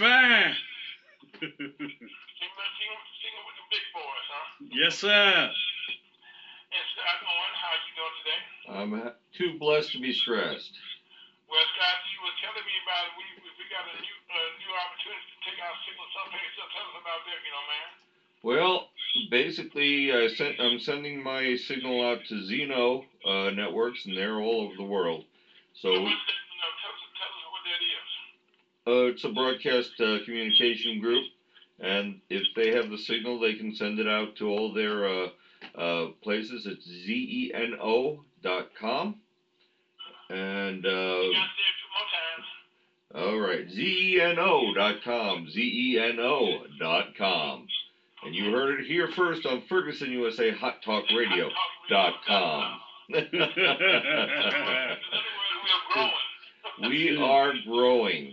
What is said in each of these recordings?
huh? yes, sir. And Scott Owen, how you doing today? I'm too blessed to be stressed. Well, Scott, you were telling me about it. We, we, we got a new uh, new opportunity to take our signal someplace. So tell us about that, you know, man. Well, basically, I sent, I'm sending my signal out to Zeno uh, networks, and they're all over the world. So what's it's a broadcast uh, communication group, and if they have the signal, they can send it out to all their uh, uh, places. It's zeno dot com, and uh, got to say it two more times. all right, zeno dot com, zeno dot com, and you heard it here first on Ferguson USA Hot Talk Radio dot com. In other words, we're growing. we are growing, and we're looking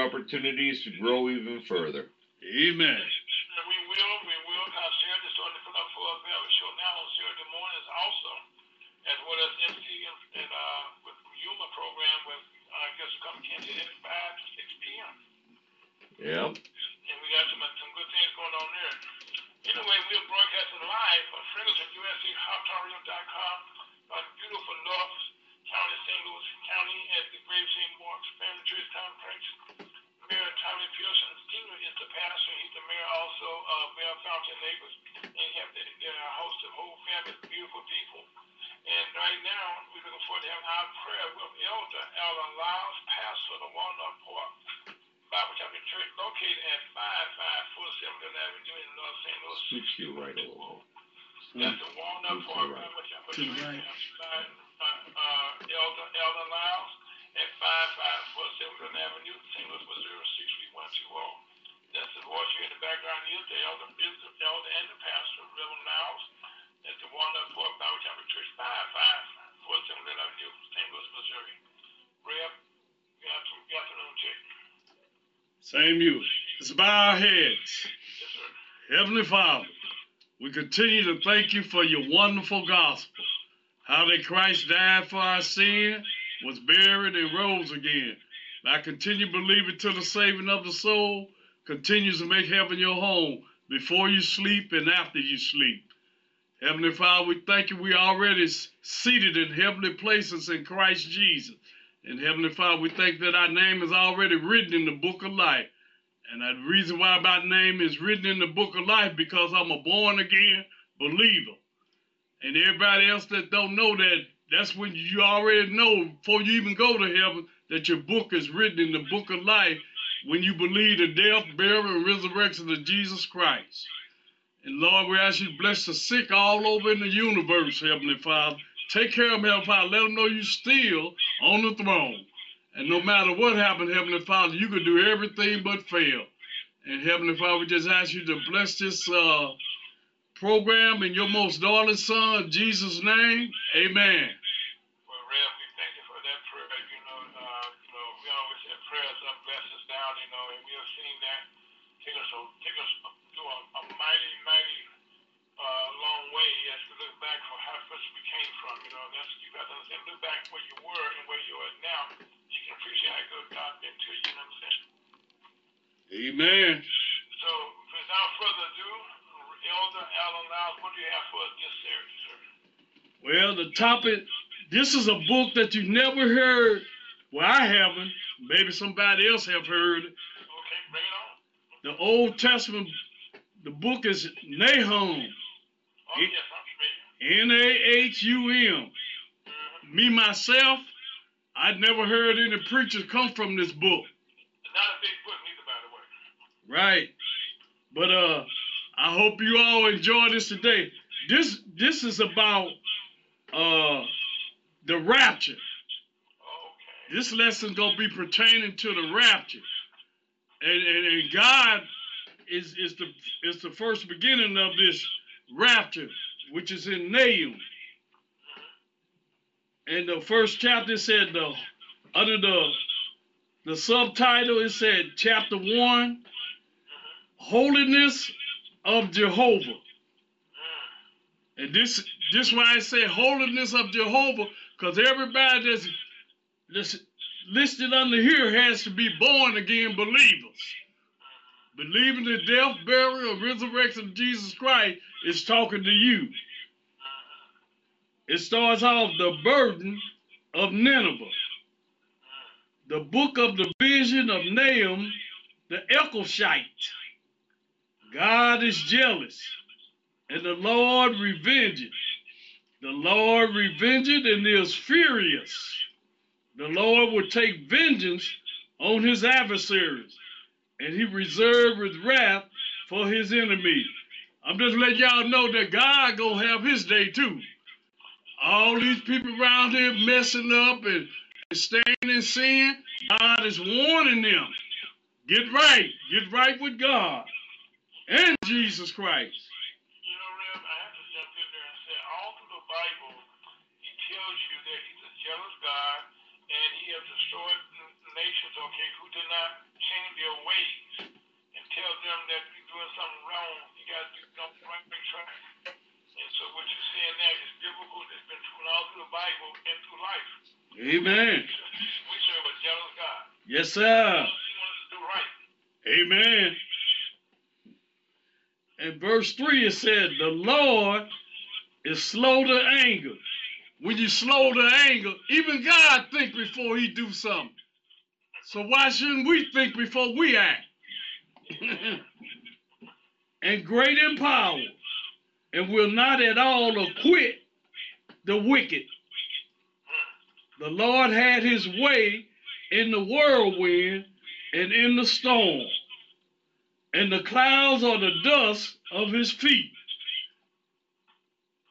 opportunities to grow even further. Amen. North St. Louis. Suits you right along. That's the Walnut To right. Bible Chapel To the right. Uh, uh, Elder, Elder Lyles at 5547 Avenue, St. Louis, Missouri, 63120. That's the voice here in the background is the elder, is the elder and the pastor, Reverend Lyles, at the Walnut Park Bible Chapel Church, 5547 Avenue, St. Louis, Missouri. Reb, you have some afternoon check. Same you. Let's bow our heads. Yes, sir. Heavenly Father, we continue to thank you for your wonderful gospel. How that Christ died for our sin, was buried, and rose again. And I continue believing to the saving of the soul, continues to make heaven your home before you sleep and after you sleep. Heavenly Father, we thank you. We already seated in heavenly places in Christ Jesus. And Heavenly Father, we thank that our name is already written in the book of life. And the reason why my name is written in the book of life because I'm a born again believer. And everybody else that don't know that, that's when you already know before you even go to heaven that your book is written in the book of life when you believe the death, burial, and resurrection of Jesus Christ. And Lord, we ask you to bless the sick all over in the universe, Heavenly Father. Take care of them, Heavenly Father. Let them know you're still on the throne. And no matter what happened, Heavenly Father, you can do everything but fail. And Heavenly Father, we just ask you to bless this uh, program in your most darling Son, Jesus' name. Amen. Well, Rev, we thank you for that prayer. You know, you know, we always say prayers up, bless down. You know, and we have seen that take us, take us to a, a mighty, mighty way as we look back for how first we came from. You know, that's you got to understand. Look back where you were and where you are now. You can appreciate how good God been to you. You know what I'm saying? Amen. So, without further ado, Elder Allen Lyles, what do you have for us this Saturday, sir? Well, the topic this is a book that you never heard Well, I haven't. Maybe somebody else have heard. Okay, bring it on. The Old Testament, the book is Nahum, Oh, yes, N A H U M. Me myself, I'd never heard any preachers come from this book. Not a big book neither, by the way. Right. But uh I hope you all enjoy this today. This this is about uh the rapture. Okay. This lesson gonna be pertaining to the rapture. And, and, and God is is the is the first beginning of this rapture, which is in Nahum. And the first chapter said the under the the subtitle it said chapter one, holiness of Jehovah. And this this why I say holiness of Jehovah, because everybody that's, that's listed under here has to be born again believers. Believing the death, burial, and resurrection of Jesus Christ is talking to you. It starts off the burden of Nineveh. The book of the vision of Nahum, the Elkoshite. God is jealous, and the Lord revengeth. The Lord revengeth and is furious. The Lord will take vengeance on his adversaries, and he reserved his wrath for his enemies. I'm just letting y'all know that God gonna have his day too. All these people around here messing up and, and staying in sin, God is warning them. Get right. Get right with God and Jesus Christ. You know, Rev, I have to jump in there and say, all through the Bible, he tells you that he's a jealous God and he has destroyed nations, okay, who did not change their ways and tell them that you're doing something wrong, you got to do something right and track. And so what you're saying now is biblical, it's been proven all through the Bible and through life. Amen. We serve a jealous God. Yes, sir. He wants to do right. Amen. In verse 3, it said, The Lord is slow to anger. When you slow to anger, even God think before he do something. So why shouldn't we think before we act? and great in power, and will not at all acquit the wicked. The Lord had his way in the whirlwind and in the storm, and the clouds are the dust of his feet.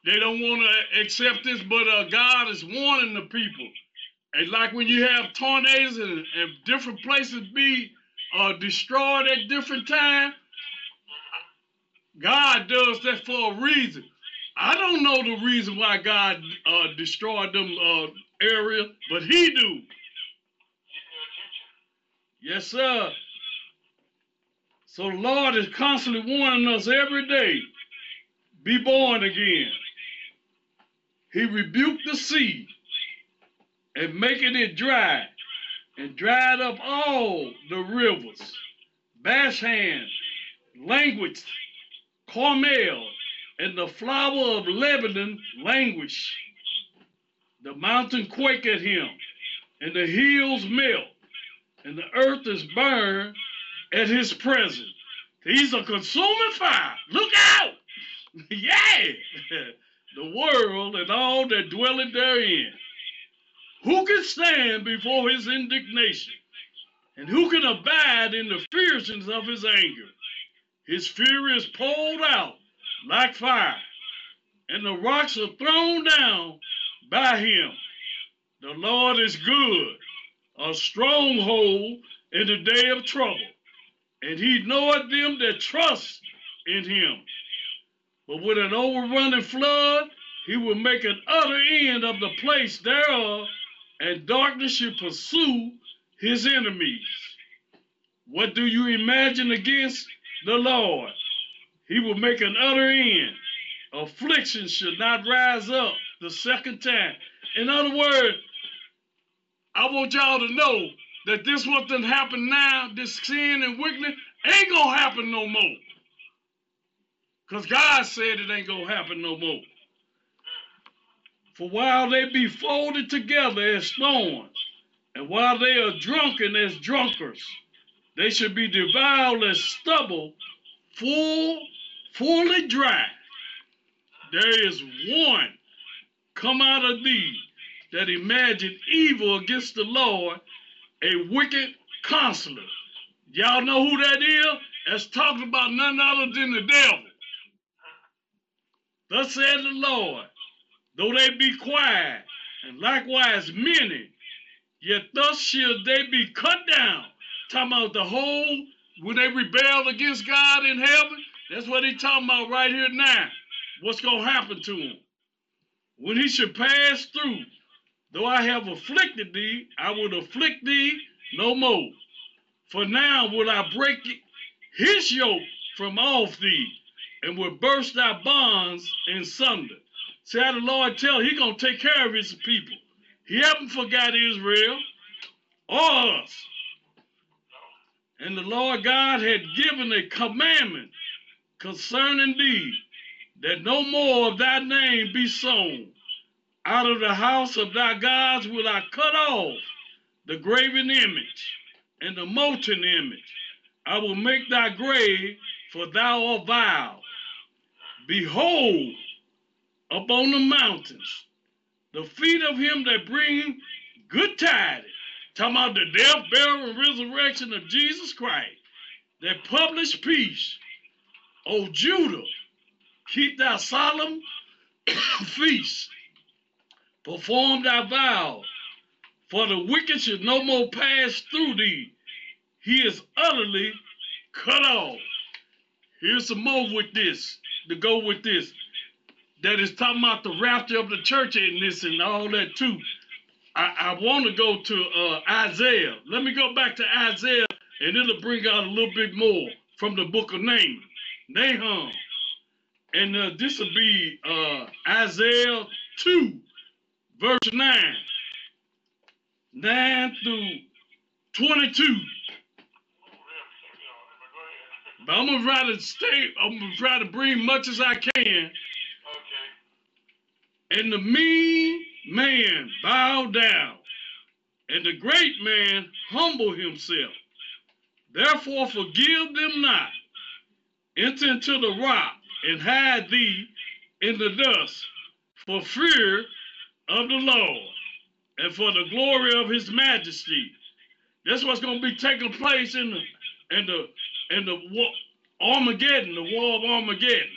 They don't want to accept this, but uh, God is warning the people. And like when you have tornadoes and, and different places be uh, destroyed at different times, God does that for a reason. I don't know the reason why God uh, destroyed them uh, area, but He do. Yes, sir. So the Lord is constantly warning us every day be born again. He rebuked the sea and making it dry and dried up all the rivers. Bashan, language, Carmel, and the flower of Lebanon languish. The mountain quake at him, and the hills melt and the earth is burned at his presence. He's a consuming fire. Look out! yeah! the world and all that dwelleth therein. Who can stand before his indignation? And who can abide in the fierceness of his anger? His fury is poured out like fire, and the rocks are thrown down by him. The Lord is good, a stronghold in the day of trouble, and he knoweth them that trust in him. But with an overrunning flood, he will make an utter end of the place thereof, and darkness shall pursue his enemies. What do you imagine against the Lord? He will make an utter end. Affliction should not rise up the second time. In other words, I want y'all to know that this what done happen now, this sin and wickedness, ain't gonna happen no more. Because God said it ain't gonna happen no more. For while they be folded together as thorns And while they are drunken as drunkards, they should be devoured as stubble, full, fully dry. There is one come out of thee that imagine evil against the Lord, a wicked counselor. Y'all know who that is? That's talking about none other than the devil. Thus said the Lord, though they be quiet, and likewise many, yet thus shall they be cut down. Talking about the whole, when they rebel against God in heaven, that's what he talking about right here now. What's going to happen to them? When he should pass through, though I have afflicted thee, I will afflict thee no more. For now will I break his yoke from off thee, and will burst thy bonds in sunder. See how the Lord tell he gonna take care of his people. He haven't forgot Israel or us. And the Lord God had given a commandment concerning thee, that no more of thy name be sown. Out of the house of thy gods will I cut off the graven image and the molten image. I will make thy grave, for thou art vile. Behold, upon the mountains, the feet of him that bring good tidings, talking about the death, burial, and resurrection of Jesus Christ, that publish peace. O Judah, keep thy solemn feast, perform thy vows, for the wicked should no more pass through thee. He is utterly cut off. Here's some more with this, to go with this. That is talking about the rapture of the church and this and all that too. I, I want to go to uh, Isaiah. Let me go back to Isaiah and it'll bring out a little bit more from the book of Nahum. Nahum. And uh, this will be uh, Isaiah 2, verse 9. 9 through 22. But I'm gonna try to stay, I'm gonna try to bring much as I can. And the mean man bow down, and the great man humble himself. Therefore forgive them not. Enter into the rock and hide thee in the dust for fear of the Lord and for the glory of his majesty. That's what's going to be taking place in the in the in the war, Armageddon, the war of Armageddon.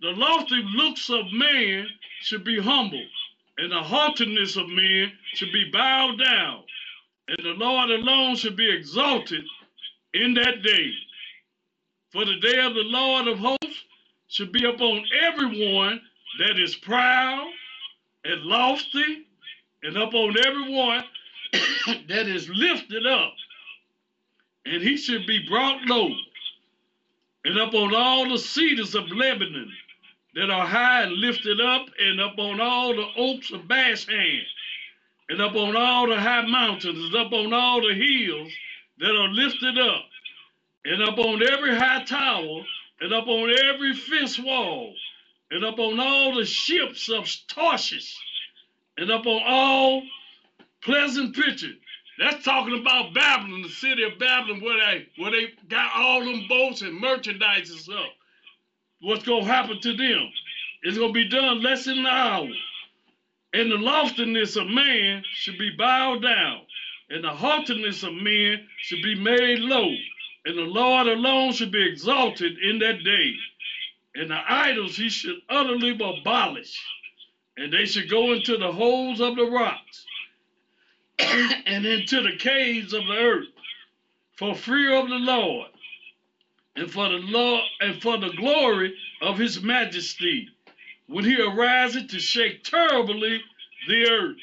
The lofty looks of man should be humble, and the haughtiness of men should be bowed down, and the Lord alone should be exalted in that day. For the day of the Lord of hosts should be upon everyone that is proud and lofty, and upon everyone that is lifted up. And he should be brought low, and upon all the cedars of Lebanon that are high and lifted up, and up on all the oaks of Bashan, and up on all the high mountains, and up on all the hills that are lifted up, and up on every high tower, and up on every fence wall, and up on all the ships of Tarshish, and up on all pleasant pictures. That's talking about Babylon, the city of Babylon, where they where they got all them boats and merchandise and stuff. What's gonna happen to them? It's gonna be done less than an hour. And the loftiness of man should be bowed down, and the haughtiness of men should be made low, and the Lord alone should be exalted in that day. And the idols he should utterly abolish, and they should go into the holes of the rocks and into the caves of the earth for fear of the Lord and for the Lord and for the glory of his majesty when he arises to shake terribly the earth.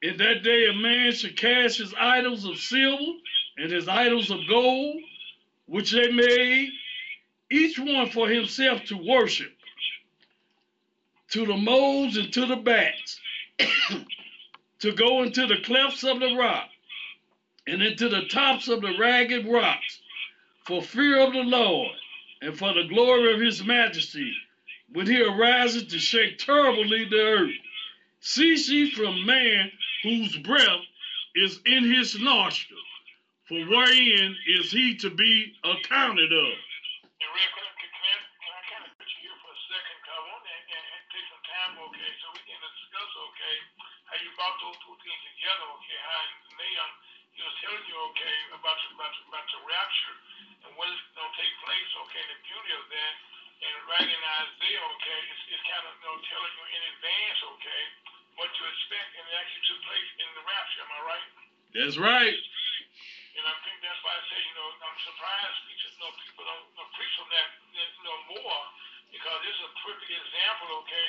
In that day a man should cast his idols of silver and his idols of gold, which they made, each one for himself to worship, to the moles and to the bats. to go into the clefts of the rock and into the tops of the ragged rocks for fear of the Lord and for the glory of his majesty when he arises to shake terribly the earth. Cease ye from man whose breath is in his nostril, for wherein is he to be accounted of. Okay, so we can discuss, okay, how you brought those two things together, okay, how was telling you, okay, about, about, about the rapture and what is going to take place, okay, the beauty of that. And right in Isaiah, okay, it's, it's kind of, you know, telling you in advance, okay, what to expect and it actually took place in the rapture, am I right? That's right. And I think that's why I say, you know, I'm surprised people, you know, people don't you know, preach on that, you know, more because this is a perfect example, okay,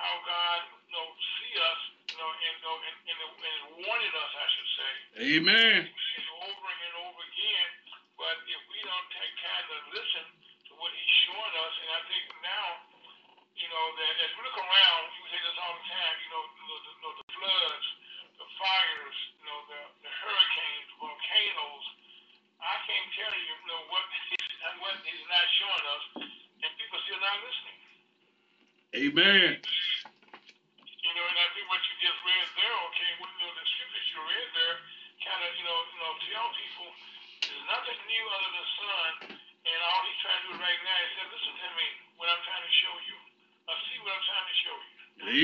how God, you know, see us, you know, and, you know, and, and, and warning us, I should say, Amen. and over and over again. But if we don't take time to listen to what He's showing us, and I think now, you know, that as we look around, we say this all the time, you know, you know, the, you know, the floods, the fires, you know, the, the hurricanes, volcanoes. I can't tell you, you know, what he's, what he's not showing us, and people still not listening. Amen. You know, and I think what you just read there, okay, what, you know, the scriptures you read there, kind of, you know, you know, tell people there's nothing new under the sun, and all he's trying to do right now is say, listen to me, what I'm trying to show you. I see what I'm trying to show you.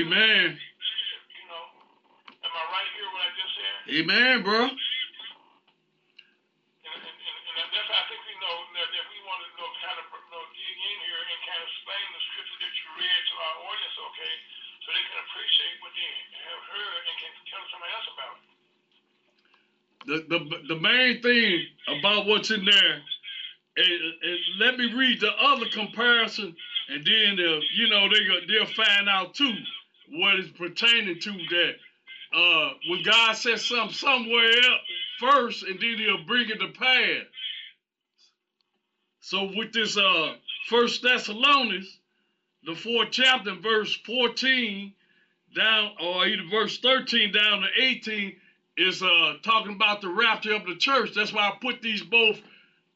Amen. You know, am I right here? What I just said? Amen, bro. And, and, and, and that's I think we know that, that we want to kind of know, dig in here and kind of explain the scripture that you read to our audience, okay, so they can appreciate what they have heard and can tell somebody else about. The, the, the main thing about what's in there, is let me read the other comparison, and then they'll, you know, they they'll find out too what is pertaining to that. Uh, when God says something somewhere else first, and then He'll bring it to pass. So with this uh First Thessalonians, the fourth chapter, verse 14 down, or either verse 13 down to 18, is uh talking about the rapture of the church. That's why I put these both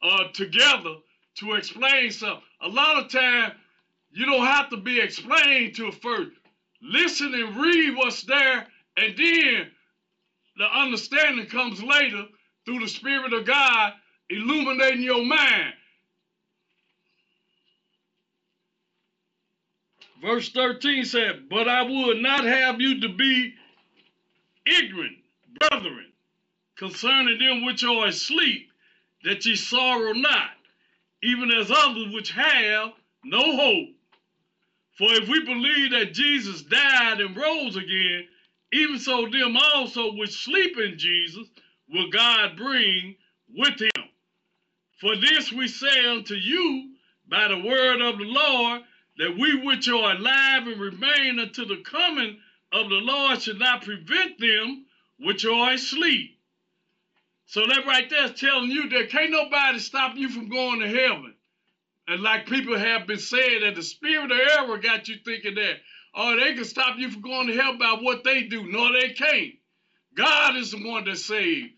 uh together to explain something. A lot of time you don't have to be explained to a first. Listen and read what's there, and then the understanding comes later through the Spirit of God illuminating your mind. Verse 13 said, But I would not have you to be ignorant, brethren, concerning them which are asleep, that ye sorrow not, even as others which have no hope. For if we believe that Jesus died and rose again, even so them also which sleep in Jesus will God bring with him. For this we say unto you by the word of the Lord, that we which are alive and remain until the coming of the Lord should not prevent them which are asleep. So that right there is telling you that can't nobody stop you from going to heaven. And like people have been saying that the spirit of error got you thinking that, oh, they can stop you from going to hell by what they do. No, they can't. God is the one that saved,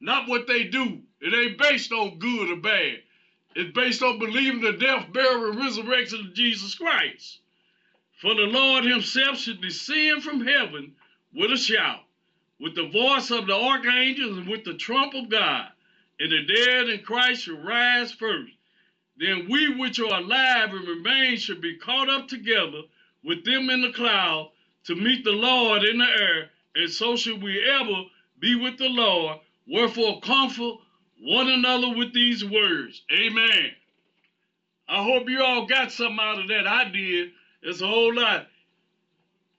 not what they do. It ain't based on good or bad. It's based on believing the death, burial, and resurrection of Jesus Christ. For the Lord himself should descend from heaven with a shout, with the voice of the archangels, and with the trump of God. And the dead in Christ shall rise first. Then we which are alive and remain shall be caught up together with them in the cloud to meet the Lord in the air, and so shall we ever be with the Lord. Wherefore comfort one another with these words. Amen. I hope you all got something out of that. I did. It's a whole lot.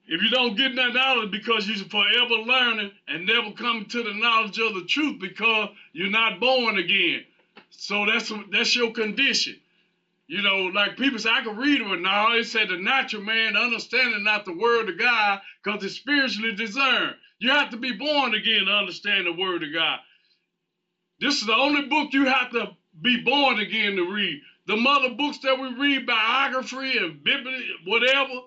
If you don't get nothing out of it because you're forever learning and never come to the knowledge of the truth because you're not born again. So that's that's your condition. You know, like people say, I can read it, now it said the natural man understanding not the word of God because it's spiritually discerned. You have to be born again to understand the word of God. This is the only book you have to be born again to read. The mother books that we read, biography and biblical, whatever,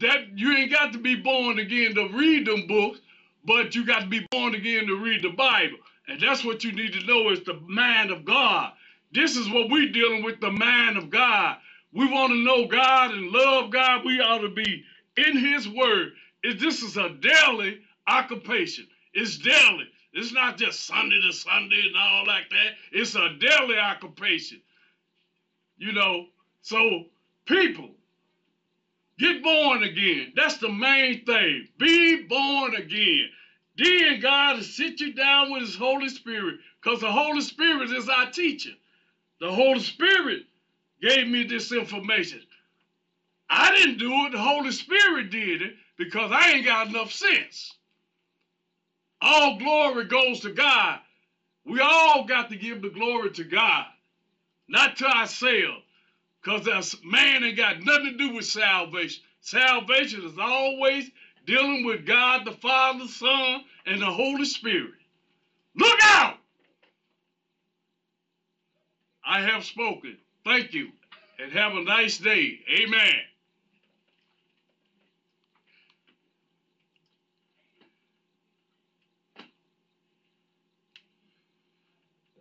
that you ain't got to be born again to read them books, but you got to be born again to read the Bible. And that's what you need to know is the mind of God. This is what we're dealing with, the mind of God. We want to know God and love God. We ought to be in his word. This is a daily occupation. It's daily. It's not just Sunday to Sunday and all like that. It's a daily occupation. You know, so people, get born again. That's the main thing. Be born again. Then God will sit you down with His Holy Spirit because the Holy Spirit is our teacher. The Holy Spirit gave me this information. I didn't do it, the Holy Spirit did it because I ain't got enough sense. All glory goes to God. We all got to give the glory to God, not to ourselves, because that man ain't got nothing to do with salvation. Salvation is always dealing with God the Father, Son, and the Holy Spirit. Look out! I have spoken. Thank you, and have a nice day. Amen.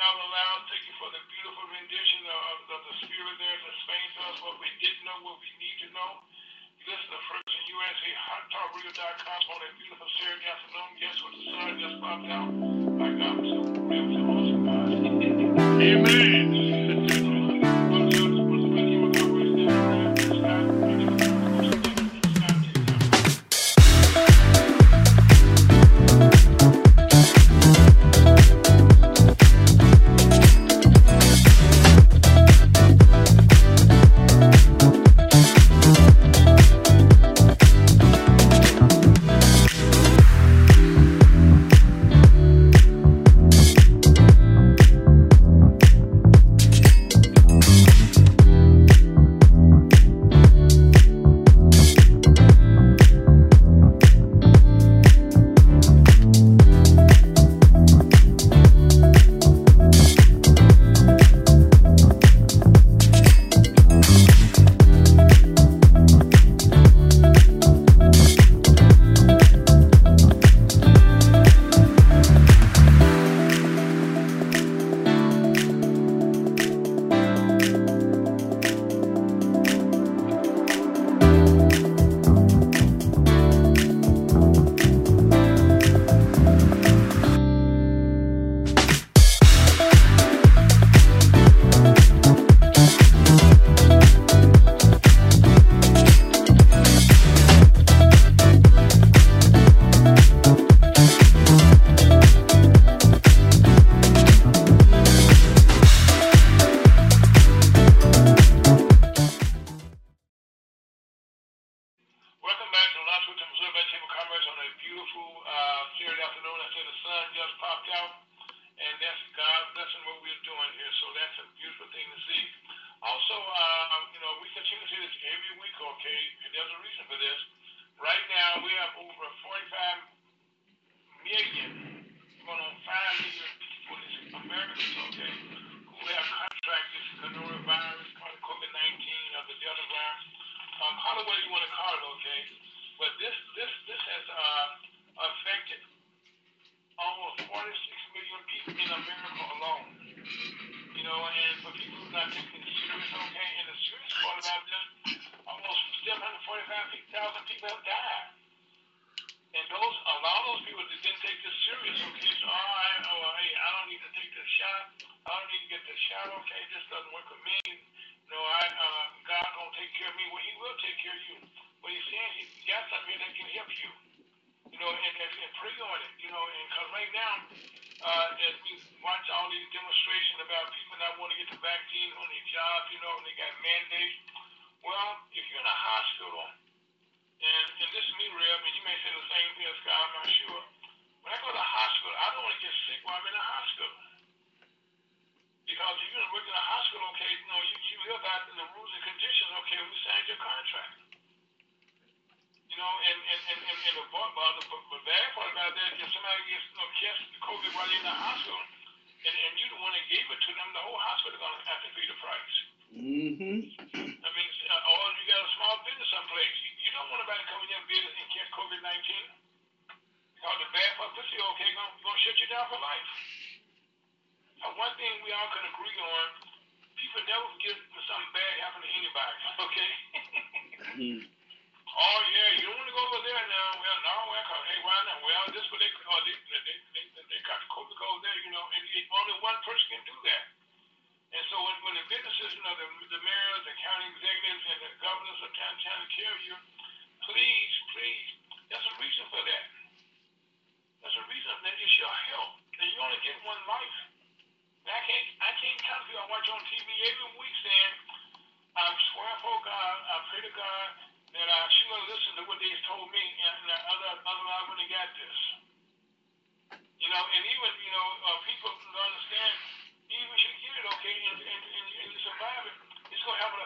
Al Allow, thank you for the beautiful rendition of, of the Spirit there to explain to us what we didn't know, what we need to know. This is the first in USA, hottalkreal.com on that beautiful Saturday afternoon. Yes, with the sun just popped out. My God, so real, so awesome, guys. Amen.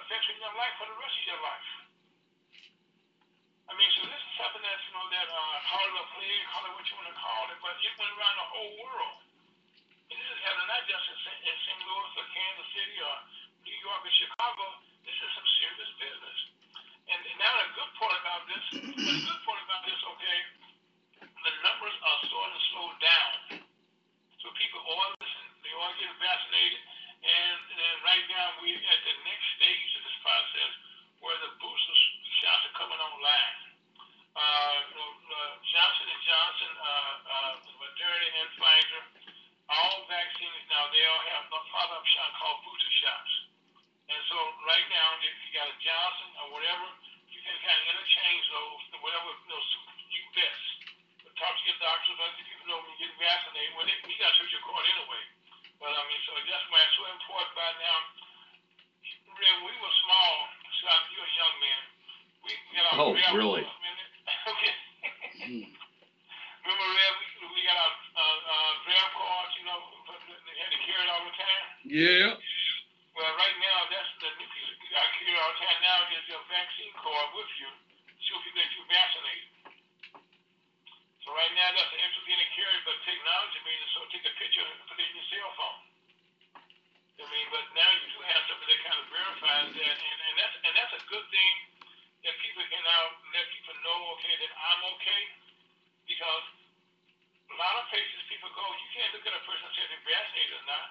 Effect in your life for the rest of your life. I mean, so this is something that's, you know, that, uh, call it a plague, call it what you want to call it, but it went around the whole world. And this is happening not just in in St. Louis or Kansas City or New York or Chicago. This is some serious business. And, and now the good part about this, the good part about this, okay, the numbers are starting to slow down. So people all listen, they all get vaccinated, and, and right now we're at the next stage of this process where the booster shots are coming online. Uh, you know, uh, Johnson and Johnson, uh, uh, Moderna and Pfizer, all vaccines now they all have a follow-up shot called booster shots. And so right now, if you got a Johnson or whatever, you can kind of interchange those, whatever you suits you best. But talk to your doctor, let the people know when you get vaccinated. Well, they, you got to take your card anyway. But I mean, so that's why it's so important by now. Real, we were small. Scott, you're a young man. We, we got our Oh, real- really? okay. Remember, Red, we, we got our uh, uh, draft cards, you know, but they had to carry it all the time. Yeah. Well, right now, that's the new piece you to carry all the time now is your vaccine card with you, show people that you're vaccinated. So right now, that's an extra thing to carry, but technology means so take a picture and put it in your cell phone. I mean, but now you do have something that kind of verifies that, and, and that's and that's a good thing that people can now let people know, okay, that I'm okay, because a lot of places people go, you can't look at a person and say they're vaccinated or not.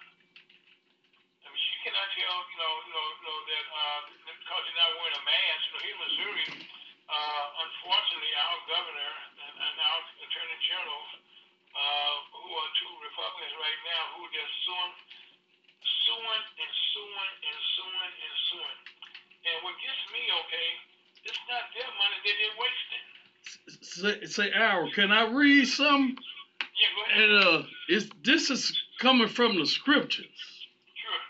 I mean, you cannot tell, you know, you know, you know that uh, because you're not wearing a mask. You know, here in Missouri, uh, unfortunately, our governor and, and our attorney general, uh, who are two Republicans right now, who just suing, suing and suing and suing and suing. And what gets me, okay, it's not their money that they're wasting. Say, say, Al, can I read some? Yeah, go ahead. And uh, it's this is coming from the scriptures. Sure.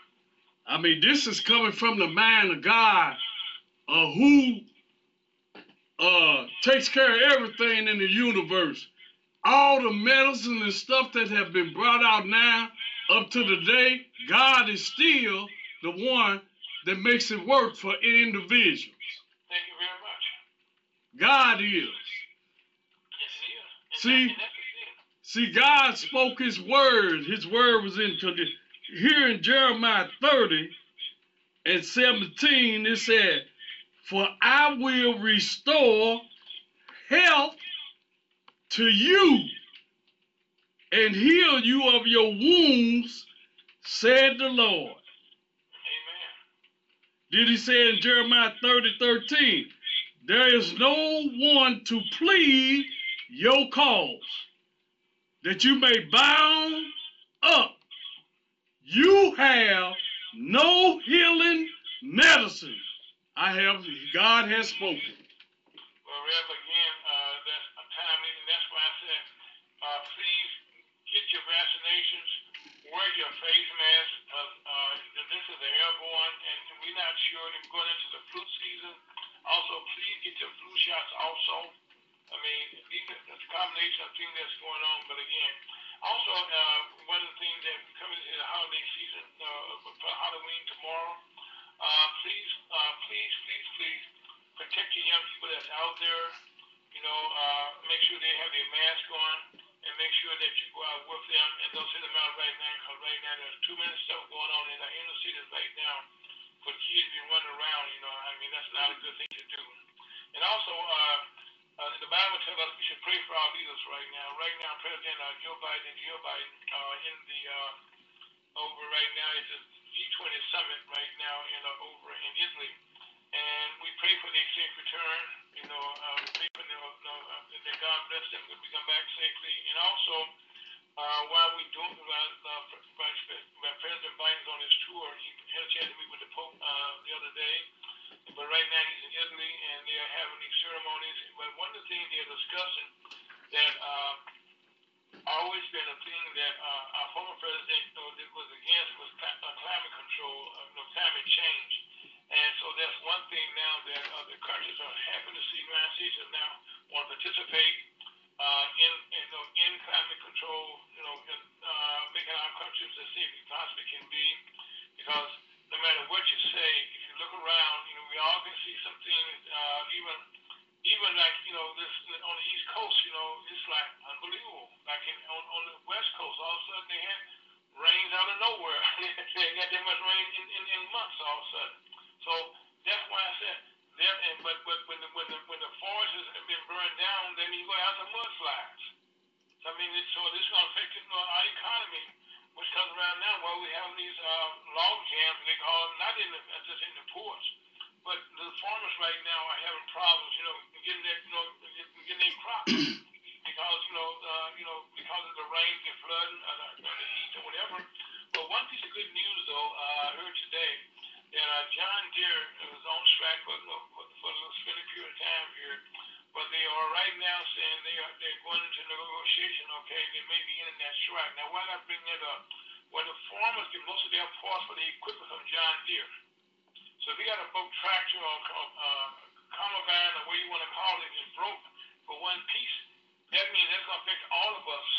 I mean, this is coming from the mind of God, uh, who uh takes care of everything in the universe. All the medicine and stuff that have been brought out now up to the day, God is still the one that makes it work for individuals. Thank you very much. God is. Yes, it is. And See? that, and that's the thing. See, God spoke His word. His word was in here in Jeremiah 30 and 17. It said, "For I will restore health to you and heal you of your wounds," said the Lord. Amen. Did He say in Jeremiah 30 13? There is no one to plead your cause that you may bound up. You have no healing medicine. I have, God has spoken. Well, Rev, again, uh, that's a timely, and that's why I said, uh, please get your vaccinations, wear your face mask. Uh, uh, this is an airborne, and we're not sure. We're going into the flu season. Also, please get your flu shots. Also, I mean, these it's a combination of things that's going on. But again, also uh, one of the things that coming into the holiday season uh, for Halloween tomorrow. Uh, please, uh, please, please, please protect your young people that's out there. You know, uh, make sure they have their mask on. and make sure that you go out with them and don't send them out right now because right now there's too many stuff going on in the inner cities right now for kids to be running around. You know, I mean that's not a good thing to do. And also, uh, uh, the Bible tells us we should pray for our leaders right now. Right now, President uh, Joe Biden Joe Biden uh, in the uh, over right now. It's a G20 summit right now in uh, over in Italy, and we pray for their safe return. You know, uh, we pray for them, uh, uh, that God bless them that we come back safely, and also uh, while we do uh, uh, President Biden's on his tour, he had a chance to meet with the Pope uh, the other day. But right now he's in Italy, and they are having these ceremonies. But one of the things they're discussing that uh, always been a thing that uh, our former president you know, was against was uh, climate control, uh, you know, climate change. And so that's one thing now that uh, countries are happy to see United States is now want to participate uh, in, in, you know, in climate control, you know, in, uh, making our countries as safe as possibly can be. Because no matter what you say, if you look around, you know, we all can see some things, uh, even even like you know this on the East Coast, you know, it's like unbelievable. Like in, on on the West Coast, all of a sudden they had rains out of nowhere. they got that much rain in, in, in months all of a sudden. So that's why I said that. And but but when the when the when the forests have been burned down, then you go have some mudslides. So I mean, it, so this is to affect you know, our economy, which comes around now. While we have these uh, log jams, they call them, not in the just in the ports. But the farmers right now are having problems, you know, getting their, you know, getting their crops because, you know, uh, you know, because of the rains and flooding, uh, the, the heat or whatever. But one piece of good news, though, uh, I heard today that uh, John Deere was on strike for, for, for a little extended period of time here, but they are right now saying they are they're going into negotiation. Okay, they may be in that strike. Now, why not bring that up? Well, the farmers get most of their parts for the equipment from John Deere. So if you got a broke tractor or uh, combine or what you want to call it, it is broke for one piece, that means that's going to affect all of us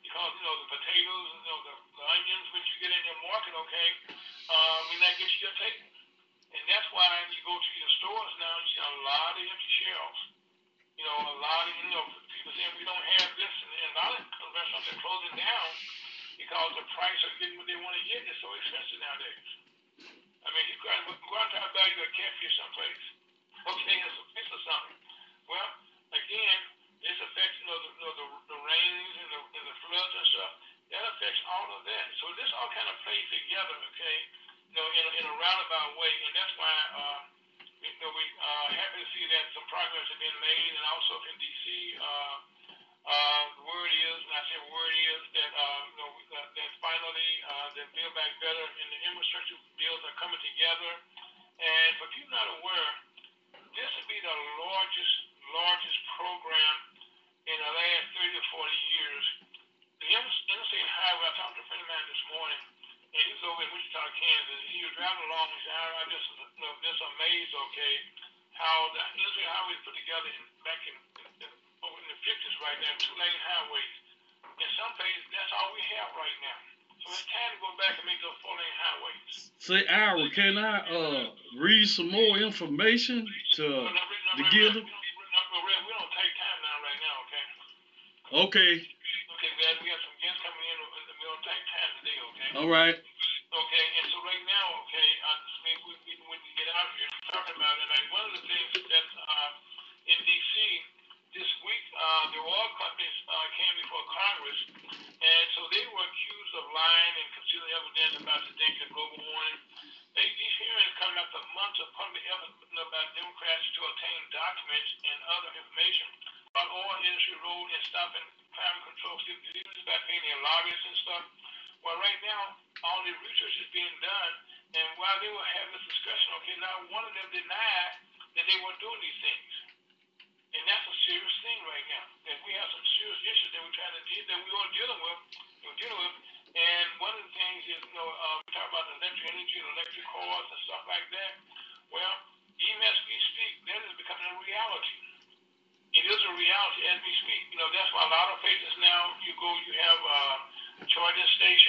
because you know the potatoes, you know the, the onions, which you get in your market, okay, uh, may not get to your table, and that's why you go to your stores now, you see a lot of empty shelves. You know, a lot of you know people saying we don't have this, and, and a lot of restaurants are closing down because the price of getting what they want to get is so expensive nowadays. I mean, you go, go out to buy you a someplace. Okay, it's a fish or something. Well, again, this affects you know the, you know, the, the rains and the, and the floods and stuff. That affects all of that. So this all kind of plays together, okay? You know, in a, in a roundabout way, and that's why uh, you know we uh, happy to see that some progress has been made, and also in D.C. Uh, uh, the word is, and I say word is that uh, you know that, that finally uh, the Build Back Better and the infrastructure bills are coming together. And for people not aware, this would be the largest largest program in the last 30 or 40 years. The interstate highway. I talked to a friend of mine this morning, and he was over in Wichita, Kansas. He was driving along. He said, I'm just you know, just amazed, okay, how the interstate highway was put together in, back in, in, in the 50s right now, two lane highways. In some places, that's all we have right now. So it's time to go back and make those four lane highways. Say, Ira, can I uh read some more information to No, no, no, to give them? no, no, Red, we don't take time now right now, okay? Okay, Okay, we have, we have some guests coming in, we don't take time today, okay? all right. Okay, and so right now, okay, uh, maybe we, we, when we get out here talking about it, like one of the things lobbyists and stuff. Well, right now, all the research is being done, and while they were having this discussion, okay, now one of them denied that they were doing these things. And that's a serious thing right now. That we have some serious issues that we're trying to deal that we are dealing with. We're dealing with. And one of the things is, you know, uh, we talk about electric energy and electric cars and stuff like that. Well, even as we speak, that is becoming a reality. It is a reality as we speak. You know, that's why a lot of places now you go, you have uh, charging stations.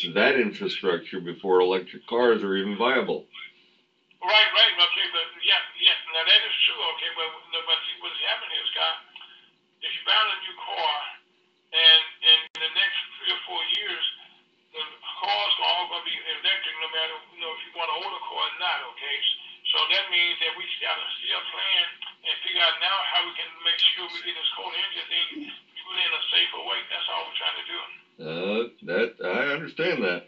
To fix that infrastructure before electric cars are even viable. Right, right, okay, but yeah, yeah, now that is true, okay, but, but see what's happening here, Scott, if you buy a new car and, in the next three or four years, the cars are all going to be electric no matter, you know, if you want an older car or not, okay? That means that we got to still plan and figure out now how we can make sure we get this coal engine thing it in a safer way. That's all we're trying to do. Uh, that I understand that.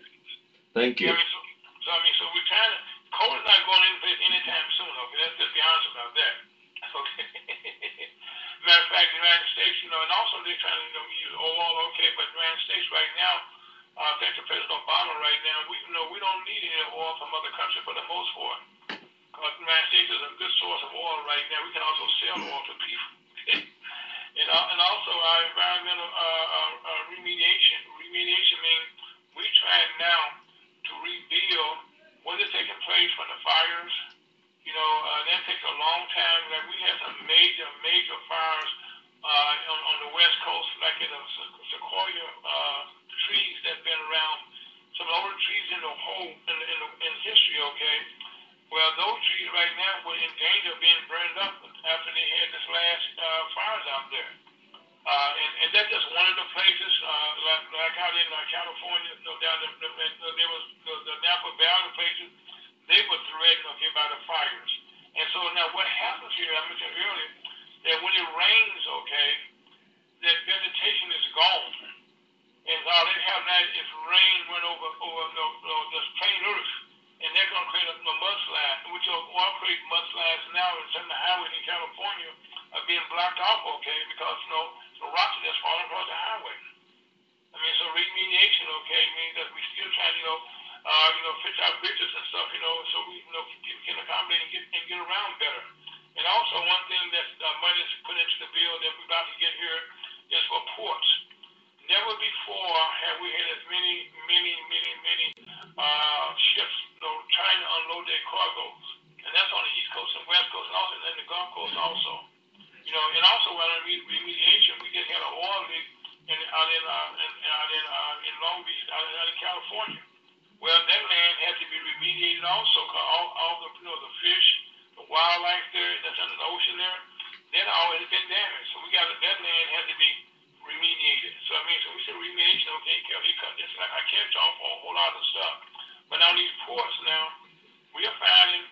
Thank you. I mean, so, so I mean, so we're trying to. Coal is not going in place anytime soon. Okay, let's just be honest about that. Okay. Matter of fact, the United States, you know, and also they're trying to you know, use oil. Okay, but the United States right now, uh, thanks to President Obama right now, we you know we don't need any oil from other countries for the most part. The United States is a good source of oil right now. We can also sell oil to people. and, uh, and also our environmental uh, uh, uh, remediation. Remediation means we trying now to rebuild what is taking place from the fires. You know, uh, that takes a long time. Like we had some major, major fires uh, on, on the west coast, like in the sequoia uh, trees that have been around. Some of the older trees in the whole in, in, in history. Okay, well those trees right now were in danger of being burned up after they had this last uh, fires out there. Uh, and, and that's just one of the places, uh, like, like out in uh, California, you know, down there, there, there was the, the Napa Valley places, they were threatened, okay, by the fires. And so now what happens here, I mentioned earlier, that when it rains, okay, that vegetation is gone. And all they have now is rain went over, over the, the, the plain earth. And they're going to create a, a mudslide, which will create mudslides now in some of the highways in California are being blocked off, okay, because, you know, the rocks are just falling across the highway. I mean, so remediation, okay, means that we still trying, to, you know, uh, you know, fix our bridges and stuff, you know, so we, you know, people can accommodate and get, and get around better. And also one thing that uh, money is put into the bill that we're about to get here is for ports. Never before have we had as many, many, many, many uh, ships, you know, trying to unload their cargoes. And that's on the East Coast and West Coast and also in the Gulf Coast also. You know, and also on re- remediation, we just had an oil leak in, out in, uh, in, out in, uh, in Long Beach, out in, out in California. Well, that land had to be remediated also, cause all, all the, you know, the fish, the wildlife there that's under the ocean there, that all has been damaged. So we got that land has to be remediated. So I mean, so we said remediation, okay, cut, he cut this like I catch off on a whole lot of stuff. But now these ports now, we are finding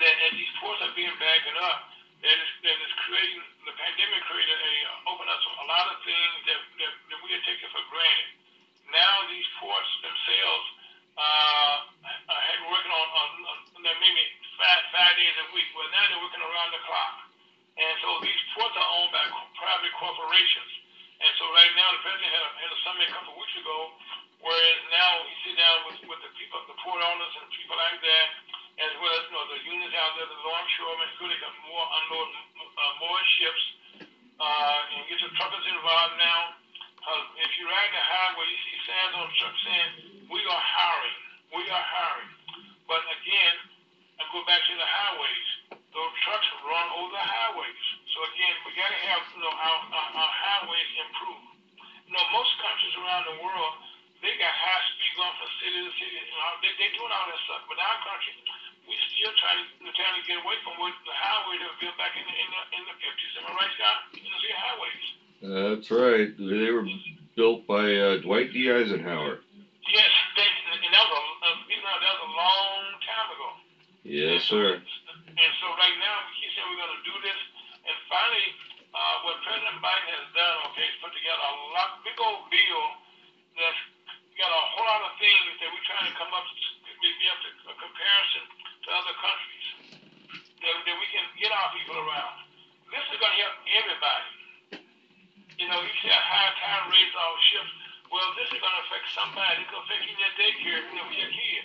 that as these ports are being backed up, that is that is creating the pandemic created a uh, open up a lot of things that, that, that we are taking for granted. Now these ports themselves uh, had working on, on, on maybe five five days a week. Well now they're working around the clock. And so these ports are owned by private corporations. And so right now the president had a, had a summit a couple of weeks ago, whereas now he sit down with, with the people, the port owners and people like that, as well as you know the unions out there, the longshoremen, who they got more unload uh, more ships, uh, and get your truckers involved now. Uh, if you ride the highway, you see signs on trucks saying, "We are hiring, we are hiring." But again, I go back to the highways. Those trucks run over the highways. So again, we got to have you know our, our, our highways improved. You know, most countries around the world they got high speed going from city to city. You know, they they doing all that stuff, but our country we still trying to trying to get away from what the highway that was built back in the in the in the fifties. Am I right, Scott? You know, see highways. That's right. They were built by uh, Dwight D. Eisenhower. Yes, they, and that was a uh, you know that was a long time ago. Yes, sir. And so right now keep saying we're going to do this, and finally, uh, what President Biden has done, okay, is put together a lot big old bill that's got a whole lot of things that we're trying to come up to be to a comparison to other countries that, that we can get our people around. This is going to help everybody. You know, you see a high tide raise all ships. Well, this is going to affect somebody. It's going to affect you in your daycare, you know, with your kids.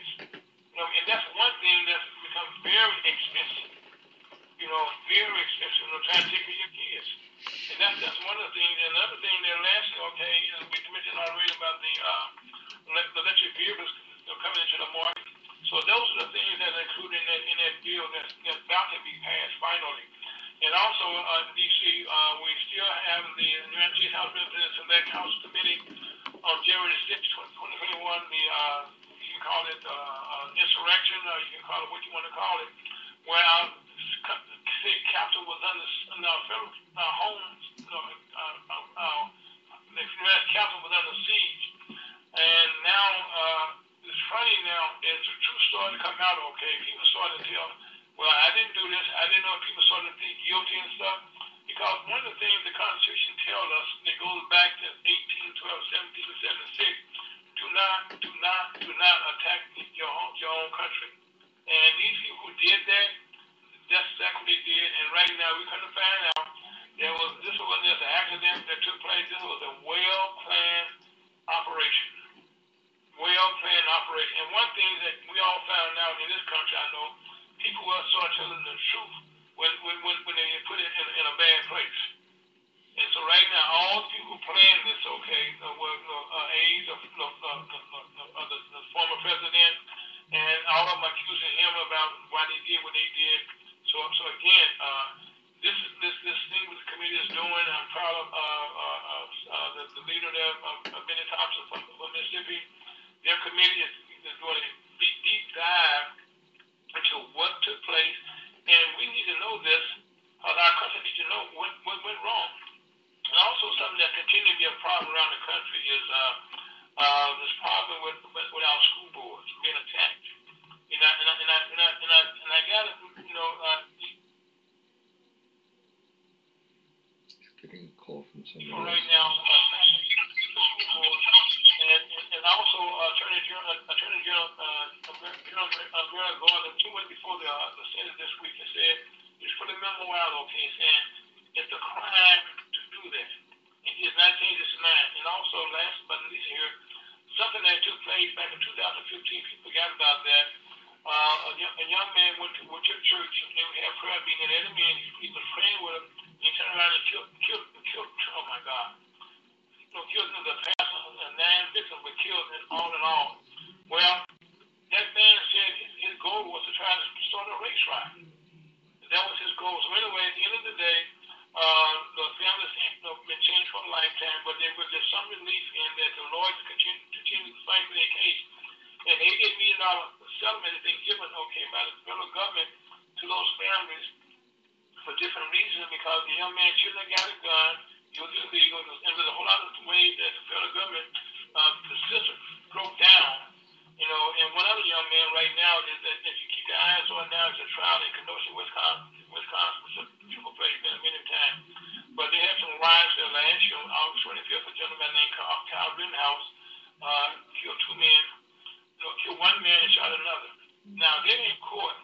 Man and shot another. Now, they're in court.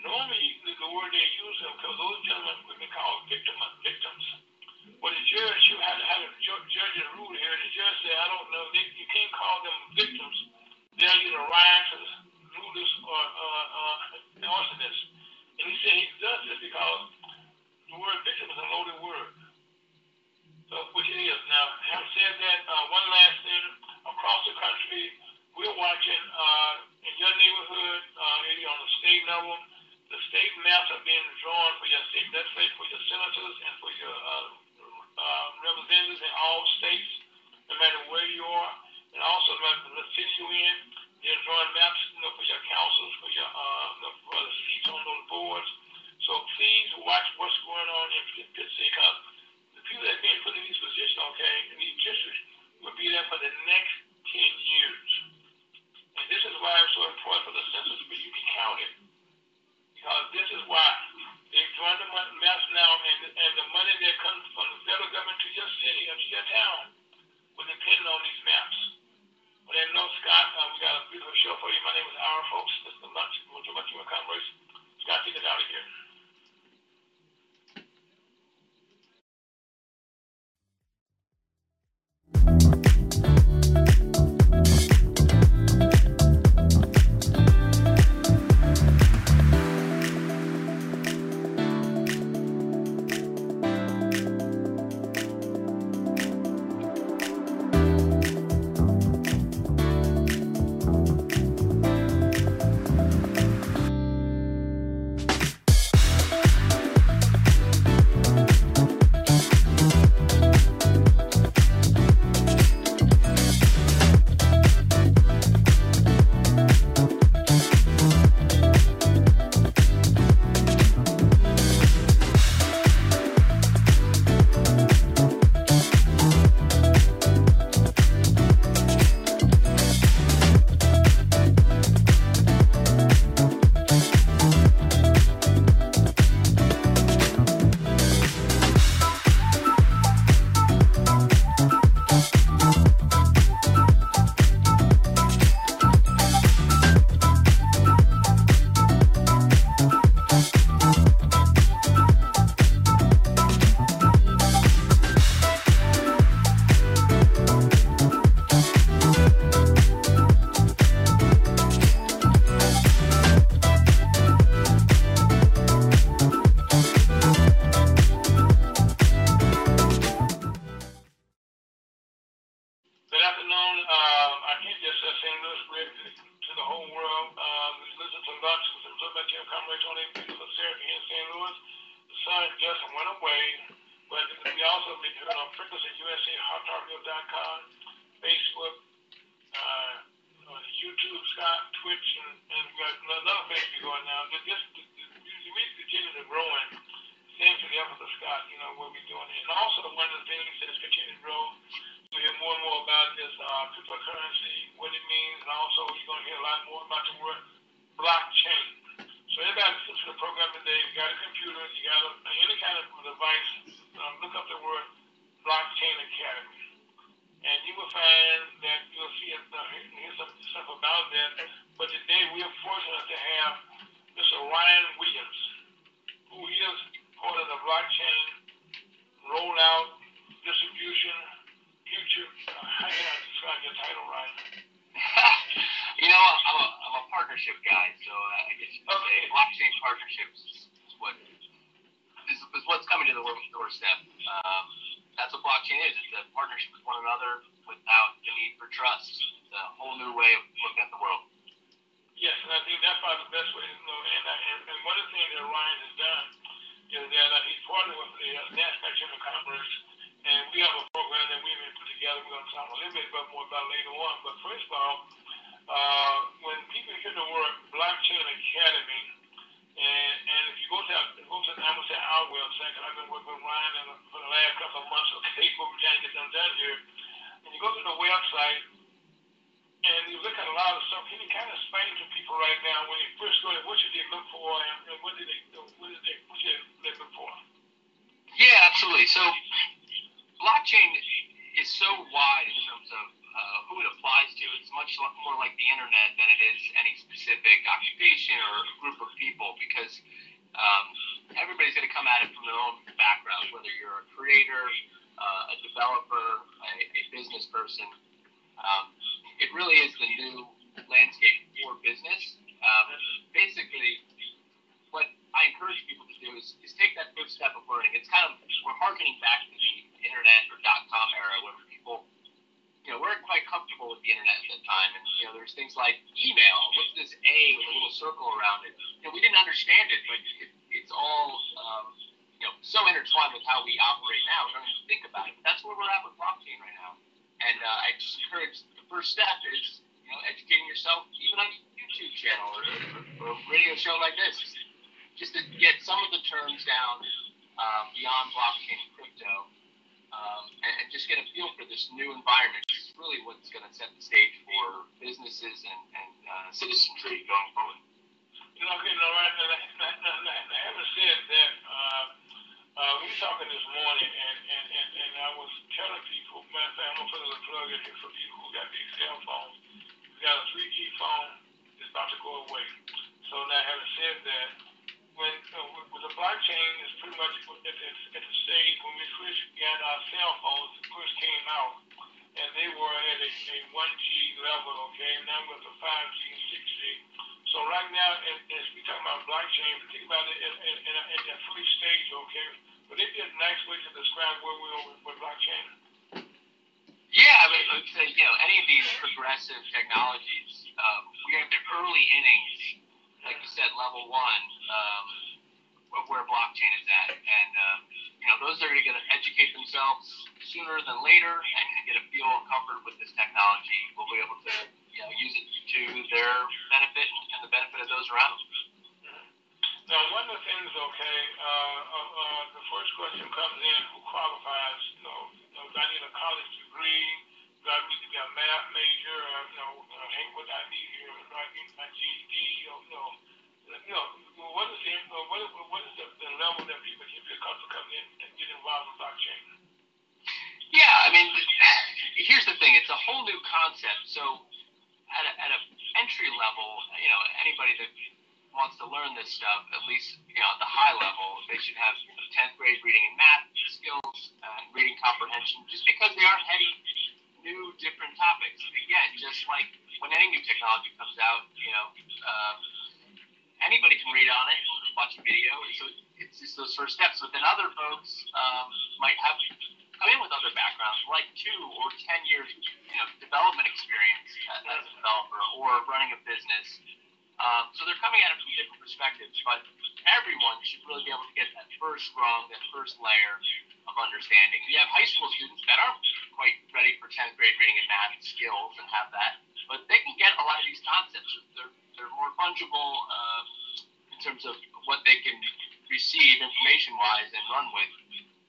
Normally, the, the word they use, because those gentlemen would be called victim, victims. But the judge, you had to have a judge's rule here. The judge said, I don't know, they, you can't call them victims. They're either rioters, looters, or uh, uh, arsonists. And he said he does this because the word victim is a loaded word. So, which it is. Now, having said that, uh, one last thing. Across the country, we're watching uh, in your neighborhood, uh, maybe on the state level, the state maps are being drawn for your state legislators, for your senators, and for your uh, uh, representatives in all states, no matter where you are, and also no matter the city you're in. They're drawing maps, you know, for your councils, for your uh, for the seats on those boards. So please watch what's going on in Pittsburgh because the people that are being put in these positions, okay, in these districts, will be there for the next 10 years. And this is why it's so important for the census for you to be counted. Because this is why they've drawn the maps now, and, and the money that comes from the federal government to your city or to your town will depend on these maps. But then, no, Scott, uh, we got a beautiful show for you. My name is Aaron Fowlkes. This is the Lunch with Lunch with Commerce. Scott, take it out of here. Word blockchain. So everybody listen to the program today, you got a computer, you got a, any kind of device, um, look up the word Blockchain Academy. And you will find that you'll see it, uh, hear some stuff about that. But today we are fortunate to have Mr. Ryan Williams, who is part of the blockchain partnership guy, so uh, I guess you could Okay. say blockchain partnerships is what is, is what's coming to the world's doorstep. Um, that's what blockchain is. It's a partnership with one another without the need for trust. It's a whole new way of looking at the world. Yes, and I think that's probably the best way to know. And, uh, and, and one of the things that Ryan has done is that uh, he's partnered with the uh, NASDAQ Chamber of Commerce, and we have a program that we've been put together. We're going to talk a little bit about more about later on. But first of all, uh, when people hear the word blockchain academy, and, and if you go to go to I'm say our website, because I've been working with Ryan for the last couple of months, okay, we're trying to get them done here. And you go to the website, and you look at a lot of stuff. Can you kind of explain to people right now when they first go there, what should they look for, and, and what did they what did they what should they look for? Yeah, absolutely. So any of these progressive technologies, um, we're in the early innings, like you said, level one, um, of where blockchain is at, and um, you know, those are going to educate themselves sooner than later and, and get a feel and comfort with this technology We'll be able to, you know, use it to their benefit and the benefit of those around them. Now, one of the things, okay, uh, uh, uh, the first question comes in: learn this stuff, at least you know, at the high level, they should have 10th grade reading and math skills and reading comprehension, just because they are heady, new, different topics. Again, just like when any new technology comes out, you know, um, anybody can read on it, watch a video. So it's just those first steps. But then other folks um, might have come in with other backgrounds, like two or ten years, you know, development experience as a developer or running a business. Um, so they're coming at it from different perspectives, but everyone should really be able to get that first rung, that first layer of understanding. You have high school students that aren't quite ready for 10th grade reading and math skills and have that, but they can get a lot of these concepts. They're, they're more fungible uh, in terms of what they can receive information wise and run with.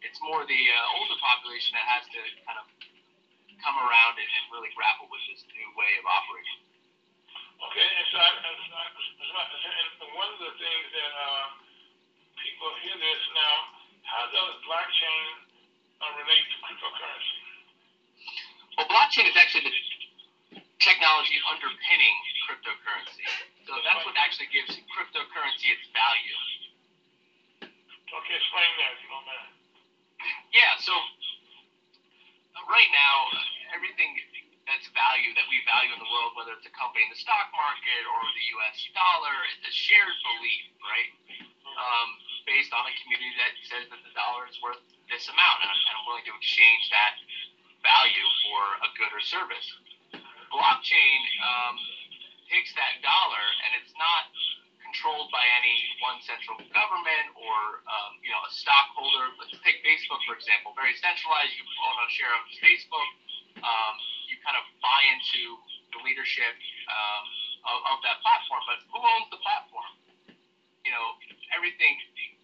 It's more the uh, older population that has to kind of come around and, and really grapple with this new way of operating. Okay, and so, I, and so, I, so I, and one of the things that uh, people hear this now, how does blockchain uh, relate to cryptocurrency? Well, blockchain is actually the technology underpinning cryptocurrency. So that's what actually gives cryptocurrency its value. Okay, explain that, if you don't mind. Yeah, so uh, right now, everything that's value that we value in the world, whether it's a company in the stock market or the US dollar, it's a shared belief, right? Um, based on a community that says that the dollar is worth this amount, and I'm, and I'm willing to exchange that value for a good or service. Blockchain um, takes that dollar and it's not controlled by any one central government or um, you know a stockholder. Let's take Facebook for example, very centralized. You own a share of Facebook. Um, kind of buy into the leadership um, of, of that platform. But who owns the platform? You know, everything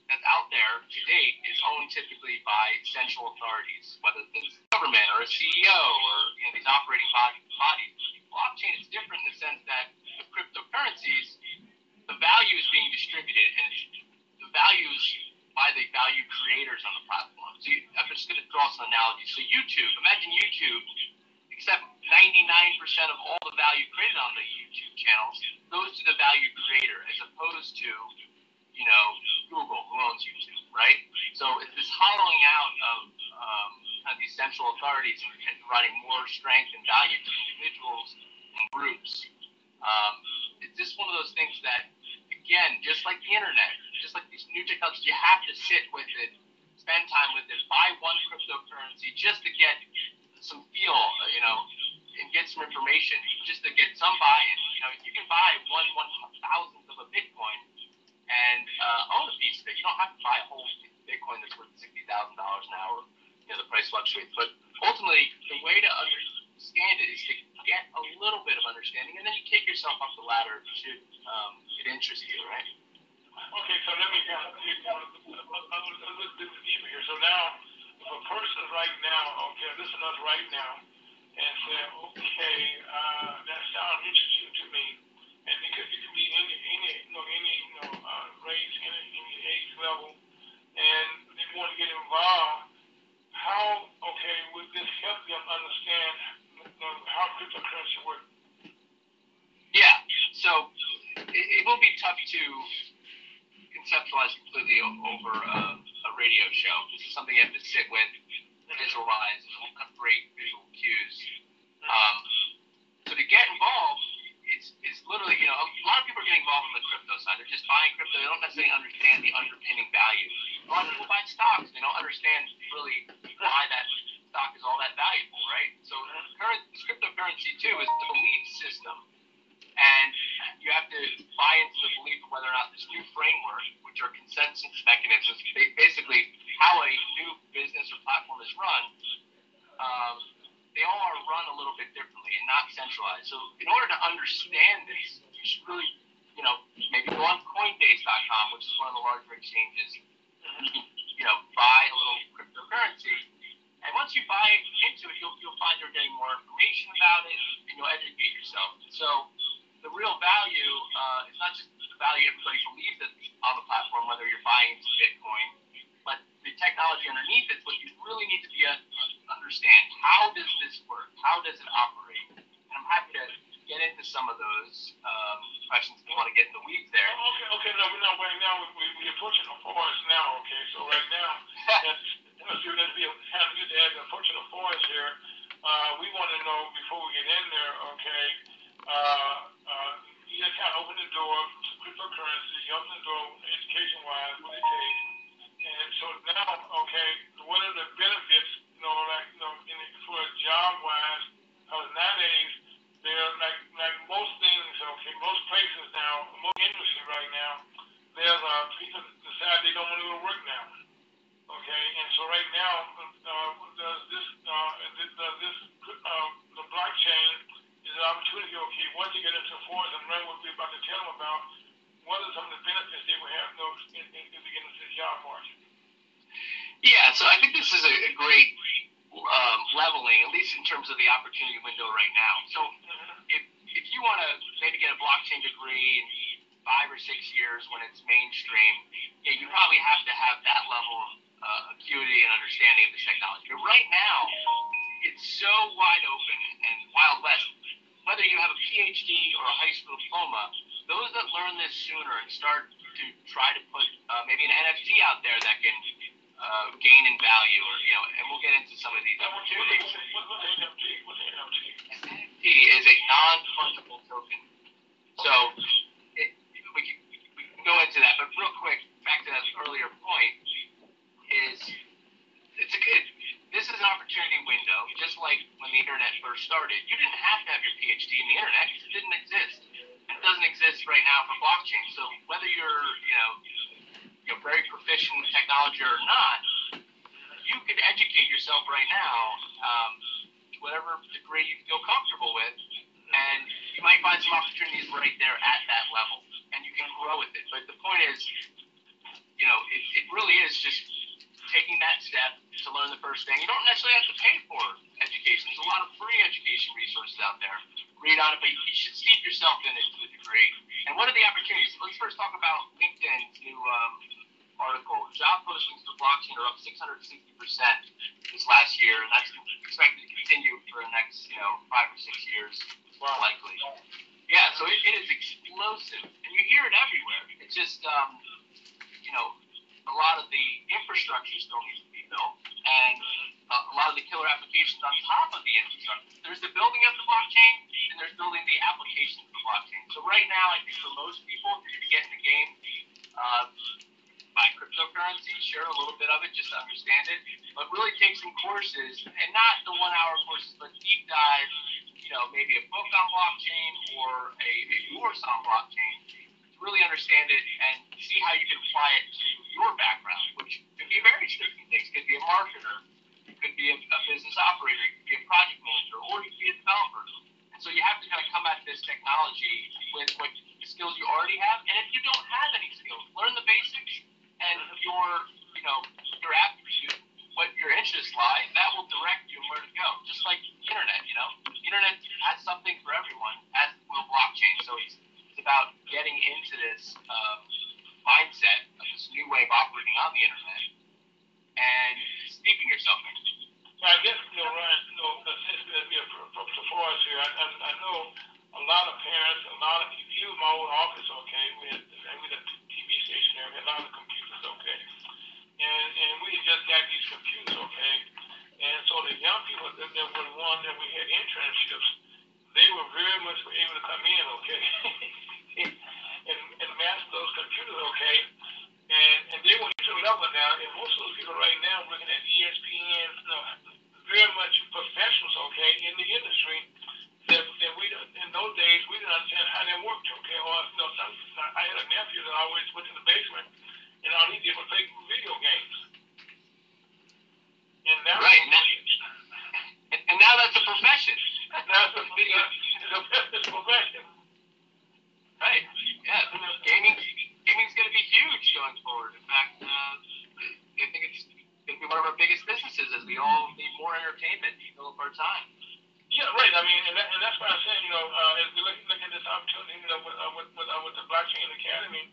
that's out there to date is owned typically by central authorities, whether it's government or a CEO or you know, these operating bodies. Blockchain is different in the sense that with cryptocurrencies, the value is being distributed and the value is by the value creators on the platform. So you, I'm just going to draw some analogies. So YouTube, imagine YouTube, except 99% of all the value created on the YouTube channels goes to the value creator as opposed to you know, Google, who owns YouTube, right? So it's this hollowing out of um, kind of these central authorities and, providing more strength and value to individuals and groups. Um, it's just one of those things that, again, just like the internet, just like these new technologies, you have to sit with it, spend time with it, buy one cryptocurrency just to get some feel, uh, you know, and get some information, just to get some buy-in. You know, you can buy one one thousandth of a Bitcoin and uh, own a piece of it. You don't have to buy a whole Bitcoin that's worth sixty thousand dollars an hour. You know, the price fluctuates, but ultimately, the way to understand it is to get a little bit of understanding, and then you take yourself up the ladder should um, it interest you, right? Okay, so let me go a little bit deeper here. So now, if a person right now, okay, listen us right now, and say, okay, uh, that sounds interesting to me, and could, it could be any, any, you know, any, you know, uh, race, any, any age level, and they want to get involved. How, okay, would this help them understand you know, how cryptocurrency works? Yeah. So it, it will be tough to conceptualize completely over a radio show. This is something you have to sit with, visualize, and have great visual cues. Um, so to get involved, it's, it's literally, you know, a lot of people are getting involved on the crypto side. They're just buying crypto. They don't necessarily understand the underpinning know, maybe a book on blockchain or a, a course on blockchain to really understand it and see how you can apply it to your background, which could be very different things. Could be a marketer, could be a, a business operator, could be a project manager, or you could be a developer. And so you have to kind of come at this technology with what skills you already have, and if you don't have any skills, learn the basics and your, you know, your aptitude, what your interests lie, that will direct you where to go. Just like internet, you know, the internet has something for everyone, as will blockchain. So it's, it's about getting into this um, mindset of this new way of operating on the internet and steeping yourself in it. I guess, you know, Ryan, you know, uh, far as here, I, I, I know a lot of parents, a lot of, even my old office, okay, we had, we had a TV station there, we had a lot of computers, okay, and, and we just got these computers, okay, and so the young people that, that were the ones that we had internships, they were very much able to come in, okay, and, and master those computers, okay, and, and they went to level now, and most of those people right now looking at ESPN, you know, very much professionals, okay, in the industry. That, that we in those days we didn't understand how that worked, okay. Or you know, some I had a nephew that always went to the basement, and all he did was play video games. And now, Right, and, and, now that's a profession. now it's a video, it's a business profession. Right. Yeah. Gaming gaming's going to be huge going forward. In fact, uh, I think it's going to be one of our biggest businesses as we all need more entertainment to fill up our time. Yeah, right. I mean, and, that, and that's why I'm saying, you know, uh, as we look, look at this opportunity, you know, with, uh, with, with, uh, with the Blockchain Academy,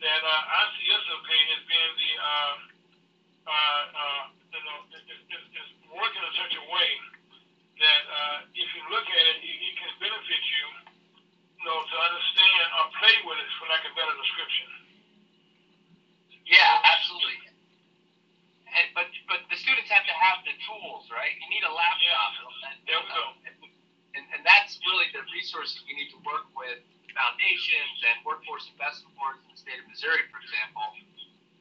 that uh, I see us, okay, as being the, uh, uh, uh, you know, is, is, is working in such a way that uh, if you look at it, it, it can benefit you, you know, to understand or play with it, for lack of a better description. Yeah, absolutely. And, but but the students have to have the tools, right? You need a laptop. And, There we go. And, and that's really the resources we need to work with foundations and workforce investment boards in the state of Missouri, for example,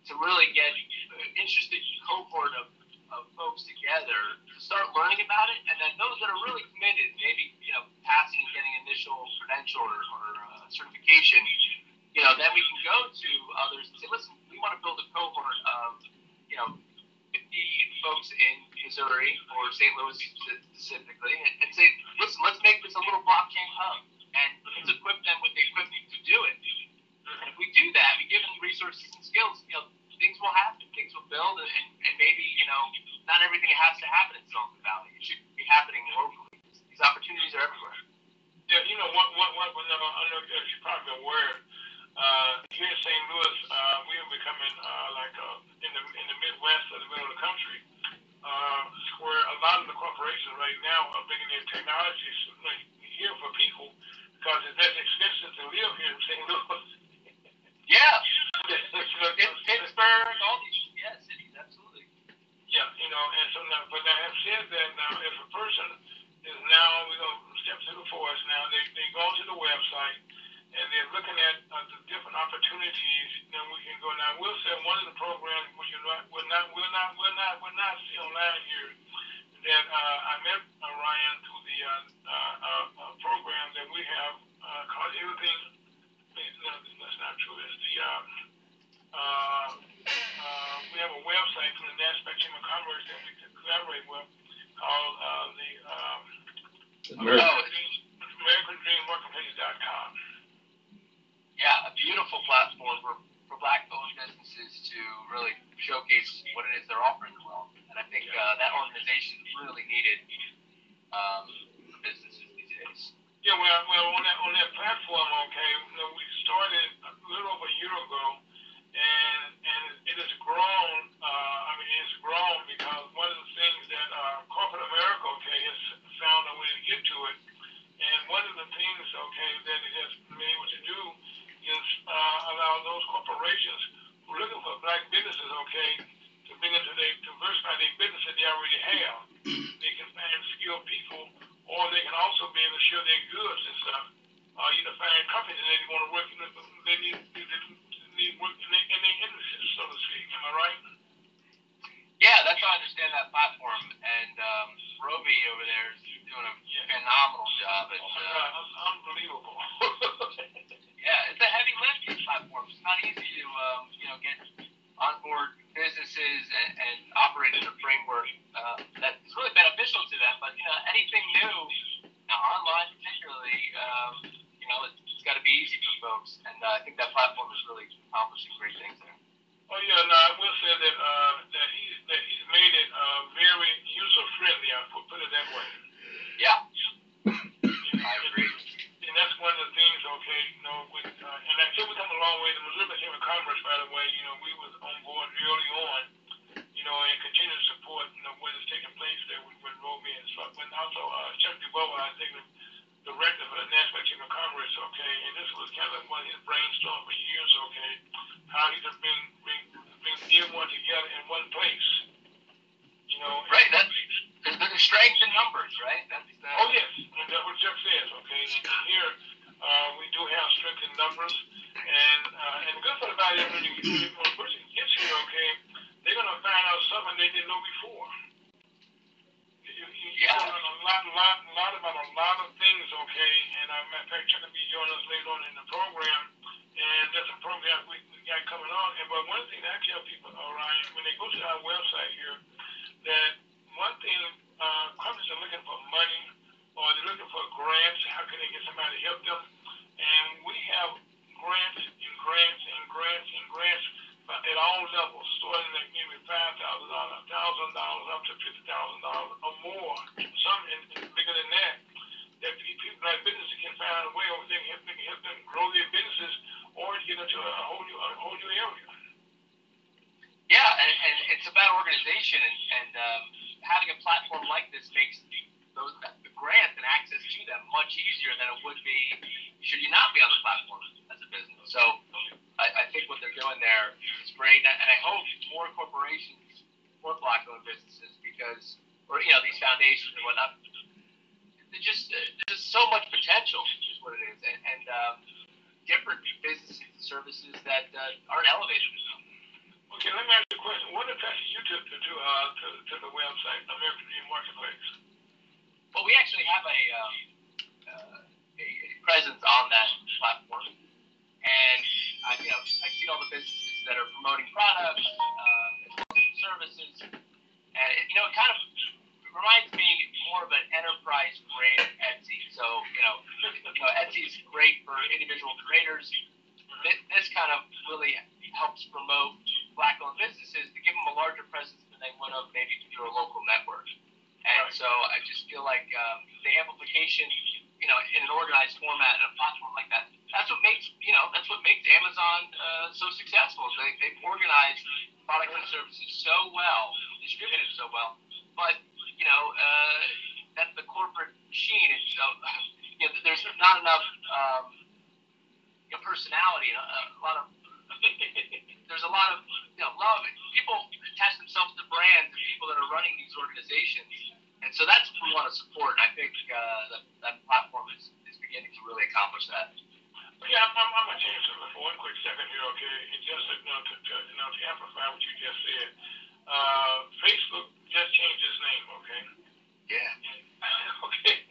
to really get an interested cohort of, of folks together to start learning about it. And then those that are really committed, maybe, you know, passing and getting initial credential or, or uh, certification, you know, then we can go to others and say, listen, we want to build a cohort of, you know, 50 folks in Missouri or St. Louis specifically and, say, listen, let's make this a little blockchain hub and let's equip them with the equipment to do it. And if we do that, we give them resources and skills, you know, things will happen, things will build, and, and maybe, you know, not everything has to happen in Silicon Valley. It should be happening locally. These opportunities are everywhere. Yeah, you know, one, one, one, one, I don't know if you're probably aware, uh, here in St. Louis, uh, we are becoming, uh, like, uh, in the, in the Midwest or the middle of the country, uh, where a lot of the corporations right now are bringing their technologies here for people because it's less expensive to live here in St. Louis. Yeah, You Pittsburgh, all these, yeah, cities, absolutely. Yeah, you know, and so now, but I have said that now, if a person is now, we're gonna step to the forest now, they, they go to the website and they're looking at uh, the different opportunities, then we can go now. We'll say one of the programs, which is not, we're not, we're not, we're not, we're not see online here, that, uh, I met uh, Ryan through the, uh, uh, uh, uh, program that we have, uh, called Everything, that's not true, it's the, um, uh, uh, we have a website from the National Chamber of Commerce that we can collaborate with called uh, the um, Oh, American You know, Etsy is great for individual creators. This, kind of really helps promote black-owned businesses to give them a larger presence than they would have maybe through a local network. And so I just feel like um, the amplification, you know, in an organized format and a platform like that, that's what makes, you know, that's what makes Amazon uh, so successful. They, they've organized products and services so well, distributed so well, but, you know, uh, not enough um, you know, personality. A, a lot of there's a lot of you know, love. People attach themselves to brands and people that are running these organizations, and so that's what we want to support. And I think uh, that, that platform is, is beginning to really accomplish that. Yeah, I'm, I'm going to change something for one quick second here, okay? And just you know, to, to, you know, to amplify what you just said, uh, Facebook just changed its name, okay? Yeah. okay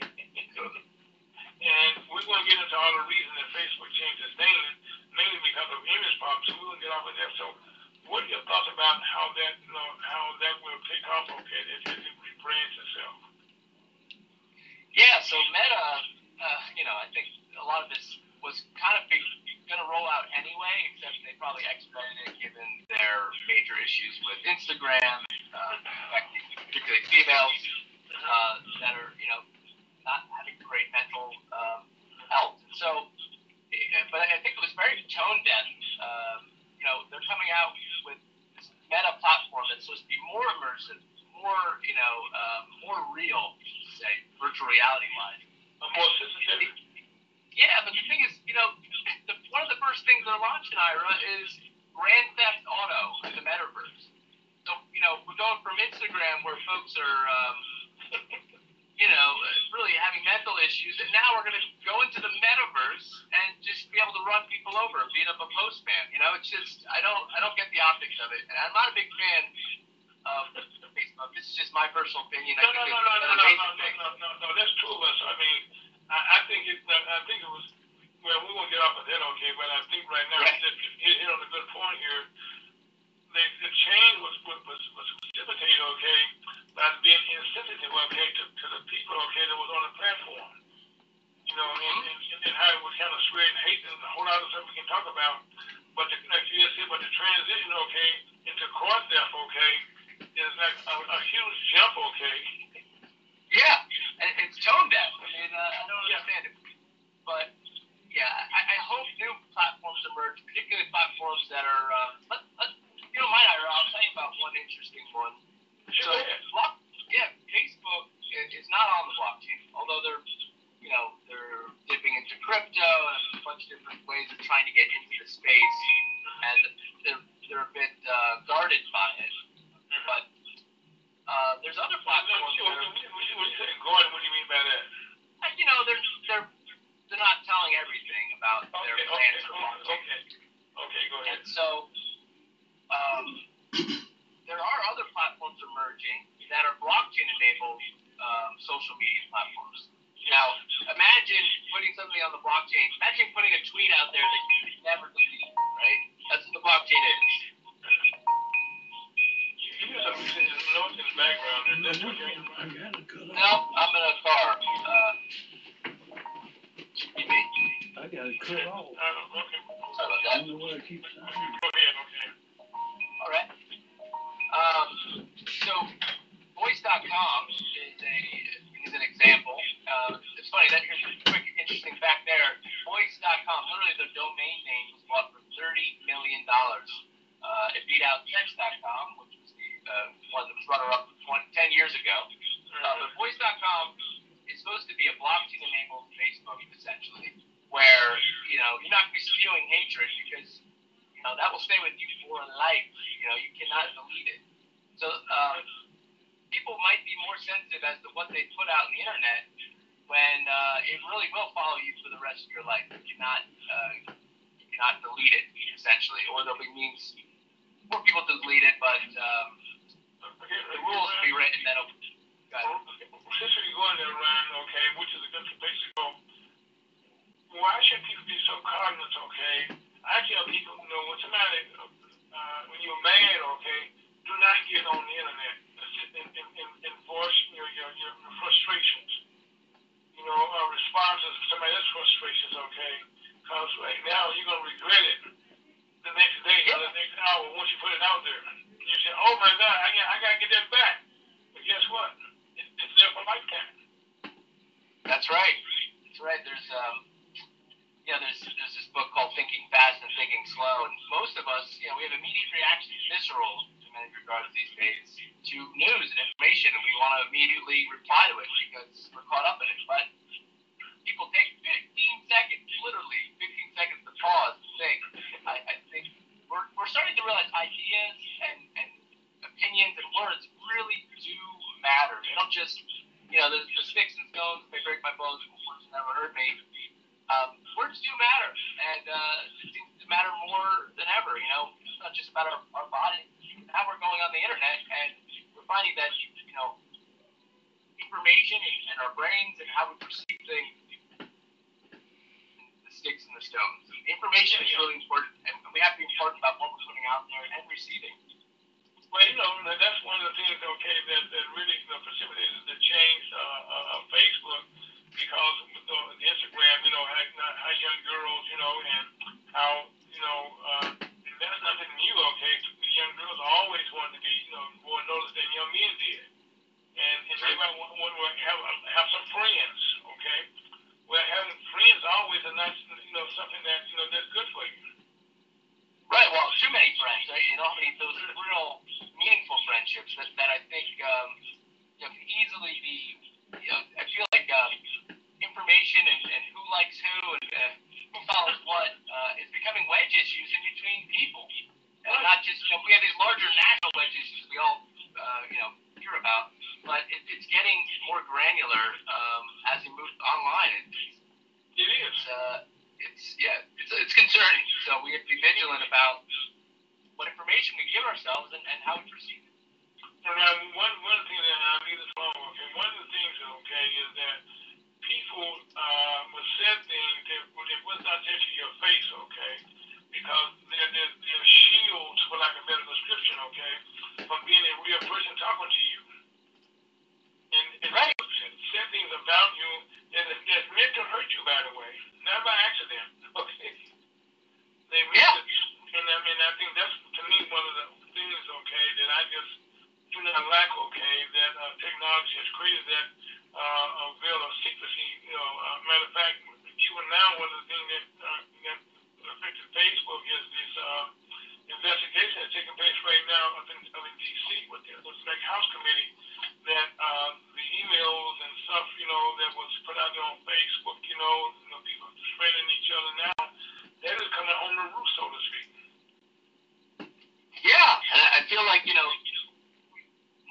going to get into all the reasons that Facebook changed its name, mainly because of image problems. So we're going to get off of there. So, what are your thoughts about how that you know, how that will pick up? Okay, if it rebrands itself. Yeah. So Meta, uh, you know, I think a lot of this was kind of going to roll out anyway, except they probably expedited it given their major issues with Instagram, uh, particularly females uh, that are, you know, not having great mental um, so, but I think it was very tone deaf. Um, you know, they're coming out with this meta platform that's supposed to be more immersive, more, you know, uh, more real, say, virtual reality wise. But more sophisticated. Yeah, but the thing is, you know, the, one of the first things they're launching, Ira, is Grand Theft Auto in the metaverse. So, you know, we're going from Instagram where folks are, um, you know, uh, really having mental issues, and now we're going to go into the metaverse and just be able to run people over and beat up a postman. You know, it's just, I don't, I don't get the optics of it. And I'm not a big fan of Facebook. This is just my personal opinion. No, I no, think no, no, no, no, no, no, no, no, no, that's two of us. I mean, I, I think it, uh, I think it was, well, we won't get off of that, okay, but I think right now, Right. you hit, hit on a good point here. The, the change was, was, was precipitated, okay, by being insensitive, okay, to, to the people, okay, that was on the platform. You know, and, and, and how it was kind of spreading hate and a whole lot of stuff we can talk about. But the, like you just said, but the transition, okay, into court theft, okay, is like a, a huge jump, okay. Yeah, and it's tone deaf. I mean, uh, I don't Yeah. understand it. But yeah, I, I hope new platforms emerge, particularly platforms that are. Uh, let, let, you know, mind, I'll tell you about one interesting one. So, block, yeah, Facebook is, not on the blockchain, although they're, you know, they're dipping into crypto and a bunch of different ways of trying to get into the space, and they're they're a bit uh, guarded by it. But uh, there's other platforms that are when you, say Gordon, what do you mean by that? uh, you know, they're they're they're not telling everything about their plans okay, for blockchain. okay, okay, go ahead. And so, um, there are other platforms emerging that are blockchain-enabled um, social media platforms. Now, imagine putting something on the blockchain. Imagine putting a tweet out there that you could never delete, right? That's what the blockchain is. You, you some noise in the background, that's what you're I got it cut No. I'm in a car. Uh, should be me. I got it cut off. Uh, okay, Sorry about I don't know what I keep saying. So, Voice.com is a is an example. Uh, it's funny that here's a quick interesting fact there. Voice.com, literally the domain name was bought for thirty million dollars. Uh, technology has created that uh, a veil of secrecy. You know, uh, matter of fact, even now, one of the things that, uh, that affected Facebook is this uh, investigation that's taking place right now up in, up in D.C. with the, with the House committee that uh, the emails and stuff, you know, that was put out there on Facebook, you know, you know people spreading each other now, that is coming on the roof, so to speak. Yeah, and I feel like you know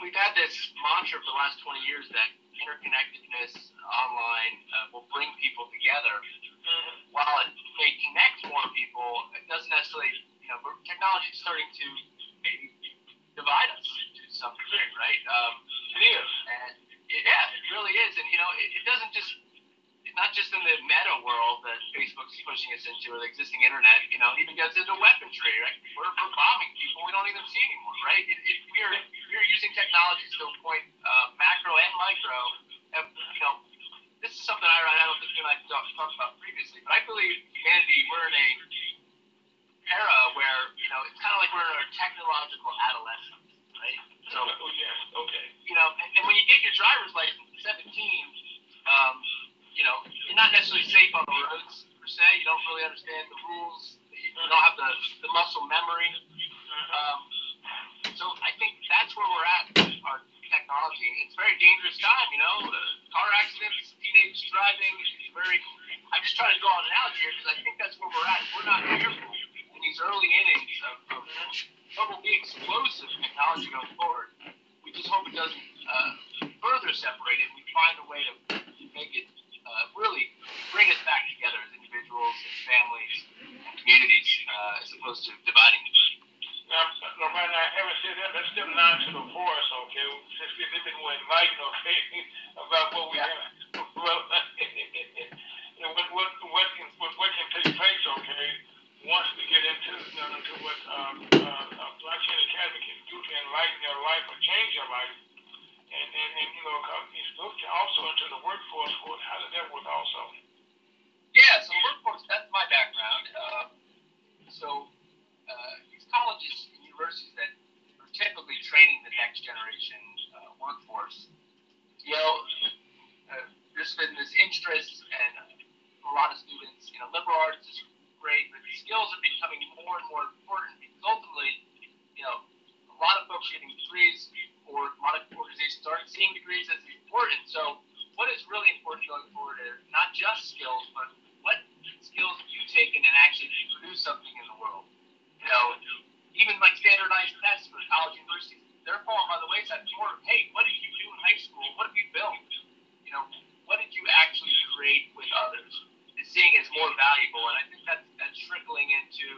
we've had this mantra for the last 20 years that interconnectedness online uh, will bring people together. Mm-hmm. While it may connect more people, it doesn't necessarily, you know, technology is starting to maybe divide us to some degree, right? Um, It is. and it, yeah, it really is. And you know, it, it doesn't just not just in the meta world that Facebook's pushing us into, or the existing internet. You know, it even gets into weaponry. Right? We're, we're bombing people we don't even see anymore, right? It, it, we're we're using technologies to a point, uh, macro and micro. And, you know, this is something I I don't think you and I talked, talked about previously, but I believe humanity we're in a era where you know it's kind of like we're in our technological adolescence, right? So oh, yes. Okay. you know, and, and when you get your driver's license at 17, um, you know, you're not necessarily safe on the roads per se. You don't really understand the rules. You don't have the, the muscle memory. Um, so I think that's where we're at with our technology. It's a very dangerous time, you know. Uh, car accidents, teenage driving. It's very. I'm just trying to go on an analogy here because I think that's where we're at. We're not careful in these early innings of, of what will be explosive technology going forward. We just hope it doesn't uh, further separate it. We find a way to make it uh, really bring us back together as individuals and families and communities, uh, as opposed to dividing. Now, right now, having said that, let's step nine to the forest, okay? Since we've been more enlightened, okay, about what we have. Well, what, what, what, can, what, what can take place, okay, once we get into, you know, into what um, uh, uh, Blockchain Academy can do to enlighten your life or change your life. And, and, and you know, companies look also into the workforce for. How does that work also? Yeah, so workforce, that's my background. Uh, so uh, these colleges and universities that are typically training the next generation uh, workforce, you know, uh, there's been this interest and a lot of students, you know, liberal arts is great, but skills are becoming more and more important because ultimately, you know, a lot of folks getting degrees or a lot of organizations aren't seeing degrees as important. So what is really important going forward are not just skills, but what skills have you taken and actually produce something in the world? You know, even like standardized tests for college universities, they're falling by the wayside. More, hey, what did you do in high school? What have you built? You know, what did you actually create with others? Is seeing as more valuable, and I think that's that's trickling into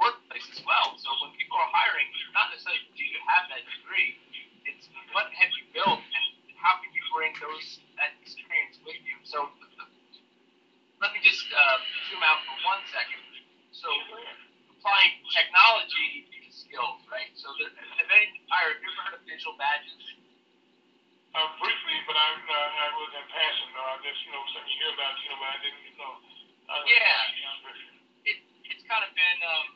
workplace as well. So when people are hiring, it's not necessarily do you have that degree, it's what have you built and how can you bring those that experience with you. So let me just uh, zoom out for one second. So applying technology to skills, right? So the, have any, Ira, have you ever heard of digital badges? Uh, briefly, but I, uh, I was in passing, though. I just, you know, something you hear about, you know, but I didn't, you know. Was, Yeah. It, it's kind of been, um,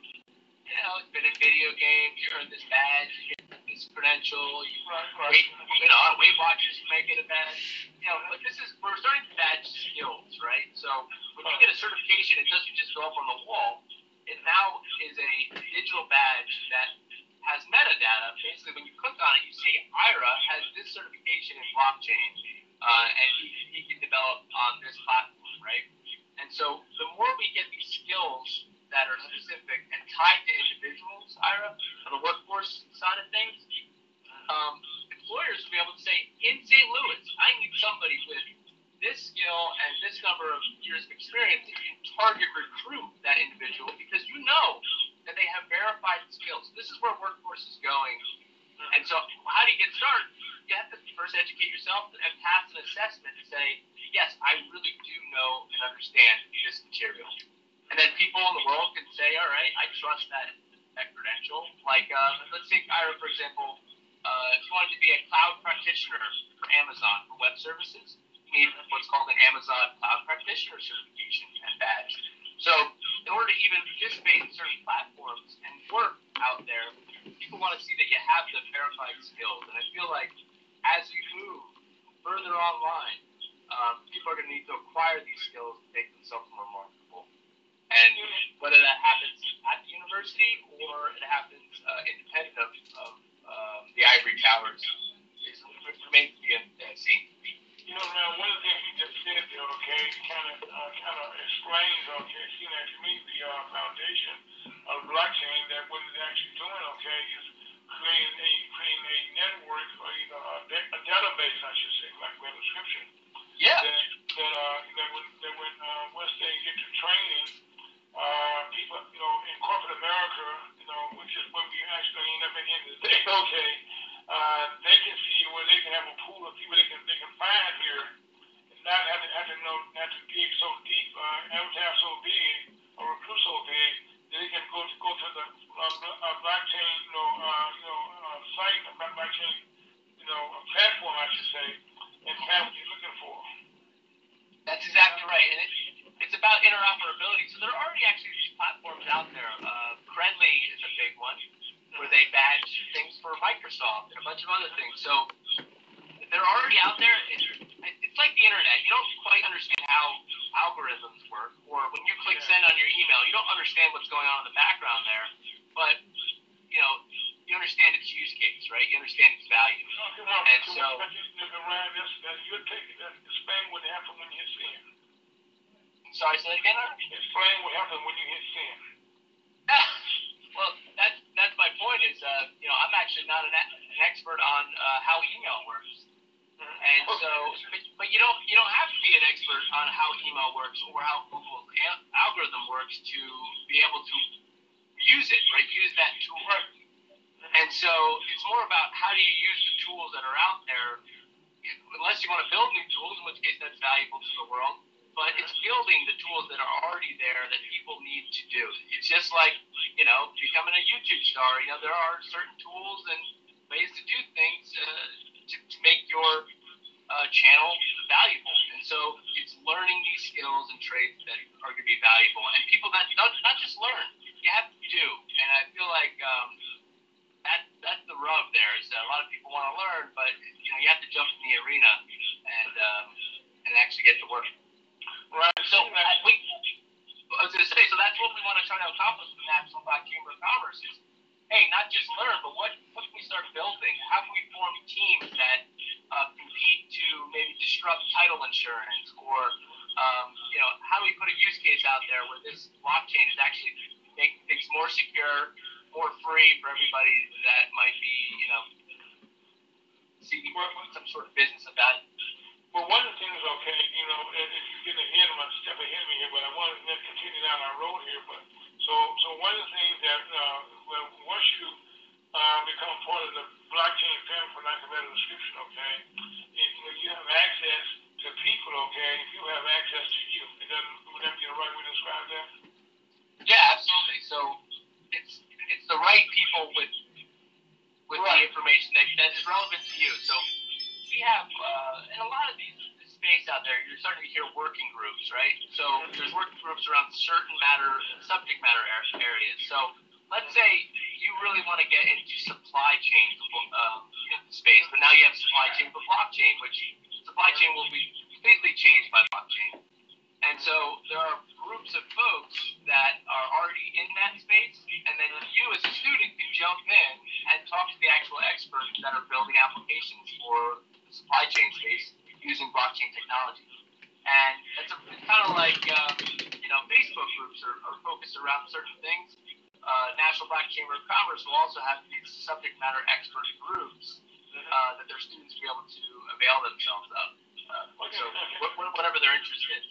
you know, it's been in video games. You earn this badge, you get this credential. You Right, right. Weight, know, Weight Watchers may get a badge. You know, but this is we're starting to badge skills, right? So when you get a certification, it doesn't just go up on the wall. It now is a digital badge that has metadata. Basically, when you click on it, you see Ira has this certification in blockchain, uh, and he, he can develop on this platform, right? And so the more we get these that are specific and tied to individuals, Ira, on the workforce side of things, um, employers will be able to say, in St. Louis, I need somebody with this skill and this number of years of experience. You can target recruit that individual because you know that they have verified skills. This is where workforce is going. And so, how do you get started? You have to first educate yourself and pass an assessment and say, yes, I really do know and understand this material. And then people in the world can say, all right, I trust that, that credential. Like, uh, let's take Ira, for example. Uh, if you wanted to be a cloud practitioner for Amazon for web services, you need what's called an Amazon Cloud Practitioner certification and badge. So, in order to even participate in certain platforms and work out there, people want to see that you have the verified skills. And I feel like as you move further online, um, people are going to need to acquire these skills to make themselves more marketable. And whether that happens at the university or it happens uh, independent of, of um, the ivory towers, is, remains to be uh, seen. You know, man, one of the things he just said there, okay, kind of, uh, kind of explains, okay, seeing that to me, the uh, foundation of blockchain, that what it's actually doing, okay, is creating a creating a network or either a, da- a database, I should say, like web description, Yeah. that that uh that when that when uh, once they get to training, people, you know, in corporate America, you know, which is what we actually end up at the end of the day, okay, uh, they can see where they can have a pool of people they can they can find here, and not have to have to know not to dig so deep, uh, advertise so big or recruit so big that they can go to go to the uh, uh, blockchain, you know, uh, you know, uh, site, blockchain, you know, platform, I should say, and find what they're looking for. That's exactly right, and it, it's about interoperability. So there are already actually these platforms out there. Uh, Credly is a big one, where they badge things for Microsoft and a bunch of other things. So they're already out there. It's, it's like the internet. You don't quite understand how algorithms work, or when you click send on your email, you don't understand what's going on in the background there. But you know, you understand its use case, right? You understand its value. And so, so- but just, just around this, that you take it, that explain what when you sin. Sorry, say that again. Explain what happened when you hit sin. well, that's that's my point. Is uh, you know, I'm actually not an, an expert on uh, how email works, and so, but, but you don't you don't have to be an expert on how email works or how Google's al- algorithm works to be able to use it, right? Use that tool. And so, it's more about how do you use the tools that are out there. Unless you want to build new tools, in which case that's valuable to the world. But it's building the tools that are already there that people need to do. It's just like, you know, becoming a YouTube star. You know, there are certain tools and ways to do things uh, to, to make your uh, channel valuable. And so it's learning these skills and traits that are going to be valuable. And people that not, not just learn, you have to do. And I feel like um, that that's the rub there is that a lot of people want to learn, but you know you have to jump in the arena and um, and actually get to work. Right. So I, we, I was going to say, so that's what we want to try to accomplish with the National Black Chamber of Commerce is, hey, not just learn, but what what can we start building? How can we form teams that uh, compete to maybe disrupt title insurance, or um, you know, how do we put a use case out there where this blockchain is actually making things more secure, more free for everybody that might be, you know, seeking some sort of business of value. Well, one of the things, okay, you know, if if you get ahead of my step ahead of me here, but I want to continue down our road here. But so, so one of the things that, uh, well, once you uh, become part of the blockchain family, for lack of a better description, okay, if, you have access to people, okay, if you have access to you, it doesn't, would that be the right way to describe that? Yeah, absolutely. So it's it's the right people with with Right. the information that, that is relevant to you. So we have uh, in a lot of these space out there, you're starting to hear working groups, right? So there's working groups around certain matter subject matter areas. So let's say you really want to get into supply chain um, space, but now you have supply chain for blockchain, which supply chain will be completely changed by blockchain. And so there are groups of folks that are already in that space, and then you as a student can jump in and talk to the actual experts that are building applications for supply chain space using blockchain technology. And it's, a, it's kind of like, um, you know, Facebook groups are, are focused around certain things. Uh, National Black Chamber of Commerce will also have these subject matter expert groups uh, that their students be able to avail themselves of. Uh, so wh- wh- whatever their interest is.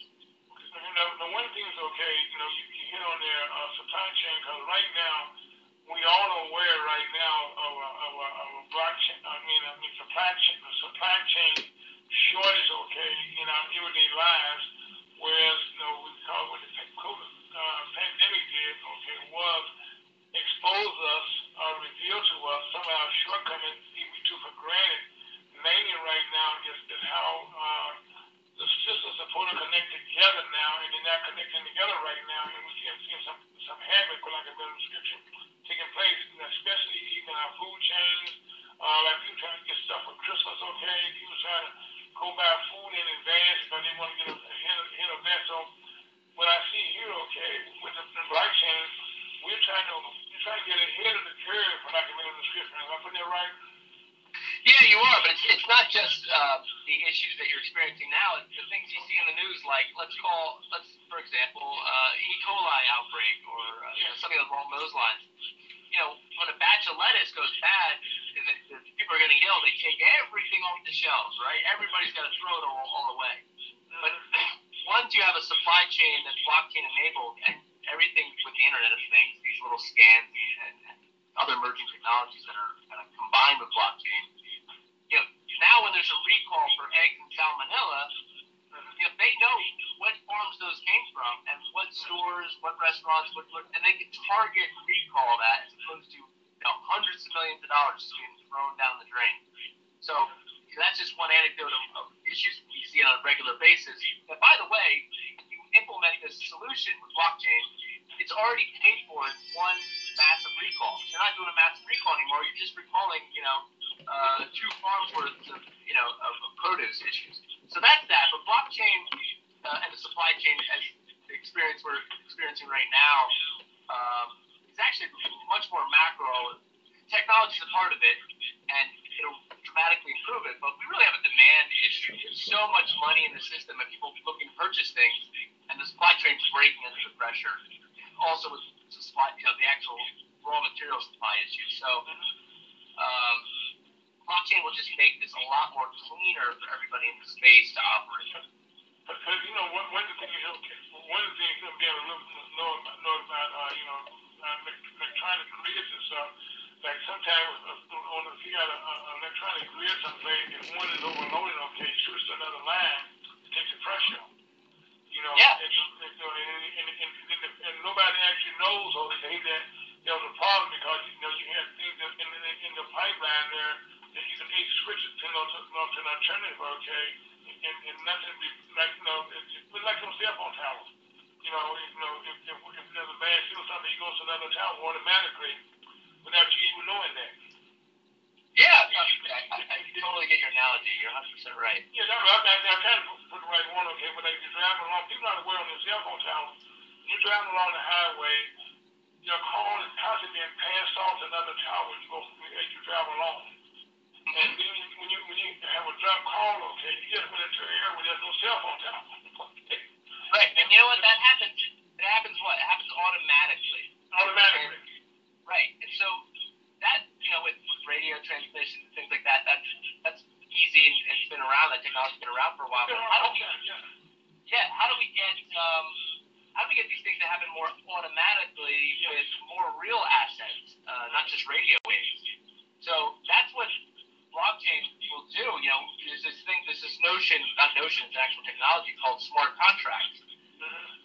Mhm. the, the one thing is okay, you know, you, you hit on their uh, supply chain because right now we all are aware right now of a, of a, of a blockchain. I mean, I mean supply chain, supply chain shortage, okay, in our everyday lives. Whereas, you know, we call what the COVID uh, pandemic did, okay, was expose us or reveal to us some of our shortcomings we took for granted. Mainly right now is that how uh, the systems are supposed to connect together now, and they're not connecting together right now, and we see, see some some havoc, like a better description, taking place, especially even our food chains. Uh, like people trying to get stuff for Christmas, okay? People trying to go buy food in advance because they want to get ahead of, ahead of that. So what I see here, okay, with the, the blockchain, we're trying to we're trying to get ahead of the curve, for lack of a better description. Am I putting that right? Yeah, you are, but it's, it's not just uh, the issues that you're experiencing now. It's the things you see in the news, like let's call, let's for example, uh, E. coli outbreak or uh, you know, something along those lines. You know, when a batch of lettuce goes bad, and the, the people are getting ill, they take everything off the shelves, right? Everybody's got to throw it all, all away. But once you have a supply chain that's blockchain enabled and everything with the Internet of Things, these little scans and, and other emerging technologies that are kind of combined with blockchain, you know, now when there's a recall for eggs and salmonella, you know, they know what farms those came from and what stores, what restaurants, what, what and they can target recall that as opposed to you know, hundreds of millions of dollars just being thrown down the drain. So that's just one anecdote of, of issues we see on a regular basis. And by the way, if you implement this solution with blockchain, it's already paid for in one massive recall. You're not doing a massive recall anymore. You're just recalling, you know, uh, two farms worth of, you know, of, of produce issues. So that's that. But blockchain uh, and the supply chain, as the experience we're experiencing right now, um, is actually much more macro. Technology is a part of it, and it'll dramatically improve it. But we really have a demand issue. There's so much money in the system, and people looking to purchase things, and the supply chain's breaking under the pressure. Also, with the supply, you know, the actual raw material supply issue. So. Um, blockchain will just make this a lot more cleaner for everybody in the space to operate. But, but you know, one, one of the things, okay, one of the things that being a little know, know about, uh, you know, uh, electronic grids and stuff, like sometimes uh, on if you got an electronic grid someplace, if one is overloaded, okay, switch to another line, it takes the pressure. You know, Yeah. and, and, you know, and, and, and, and, and nobody actually knows, okay, that there was a problem because, you know, you had things in, in, in the pipeline there you can hey, switch it to, you know, to, you know, to an alternative, okay, and, and nothing be like, you know, it's, it's like on cell phone towers. You know, if, you know, if, if, if there's a bad signal, something, he goes to another tower automatically without you even knowing that. Yeah, I, I, I totally get your analogy. You're 100% right. Yeah, no, I'm, I'm, I'm trying to put, put the right one, okay, but like you're driving along, people not aware on the cell phone towers, you're driving along the highway, your call is constantly being passed off to another tower as you go, as you drive along. And then when you when you have a drop call, okay, you just went into an area where there's no cell phone tower. Right, and you know what? That happens. It happens what? It happens automatically. Automatically. Right, and so that you know with radio transmission and things like that, that's that's easy and it's been around. That technology's been around for a while. But how do we? yeah. Yeah, how do we get um, how do we get these things to happen more automatically with more real assets, uh, not just radio waves? So that's what blockchain will do. You know, there's this thing, there's this notion, not notion, it's actual technology called smart contracts.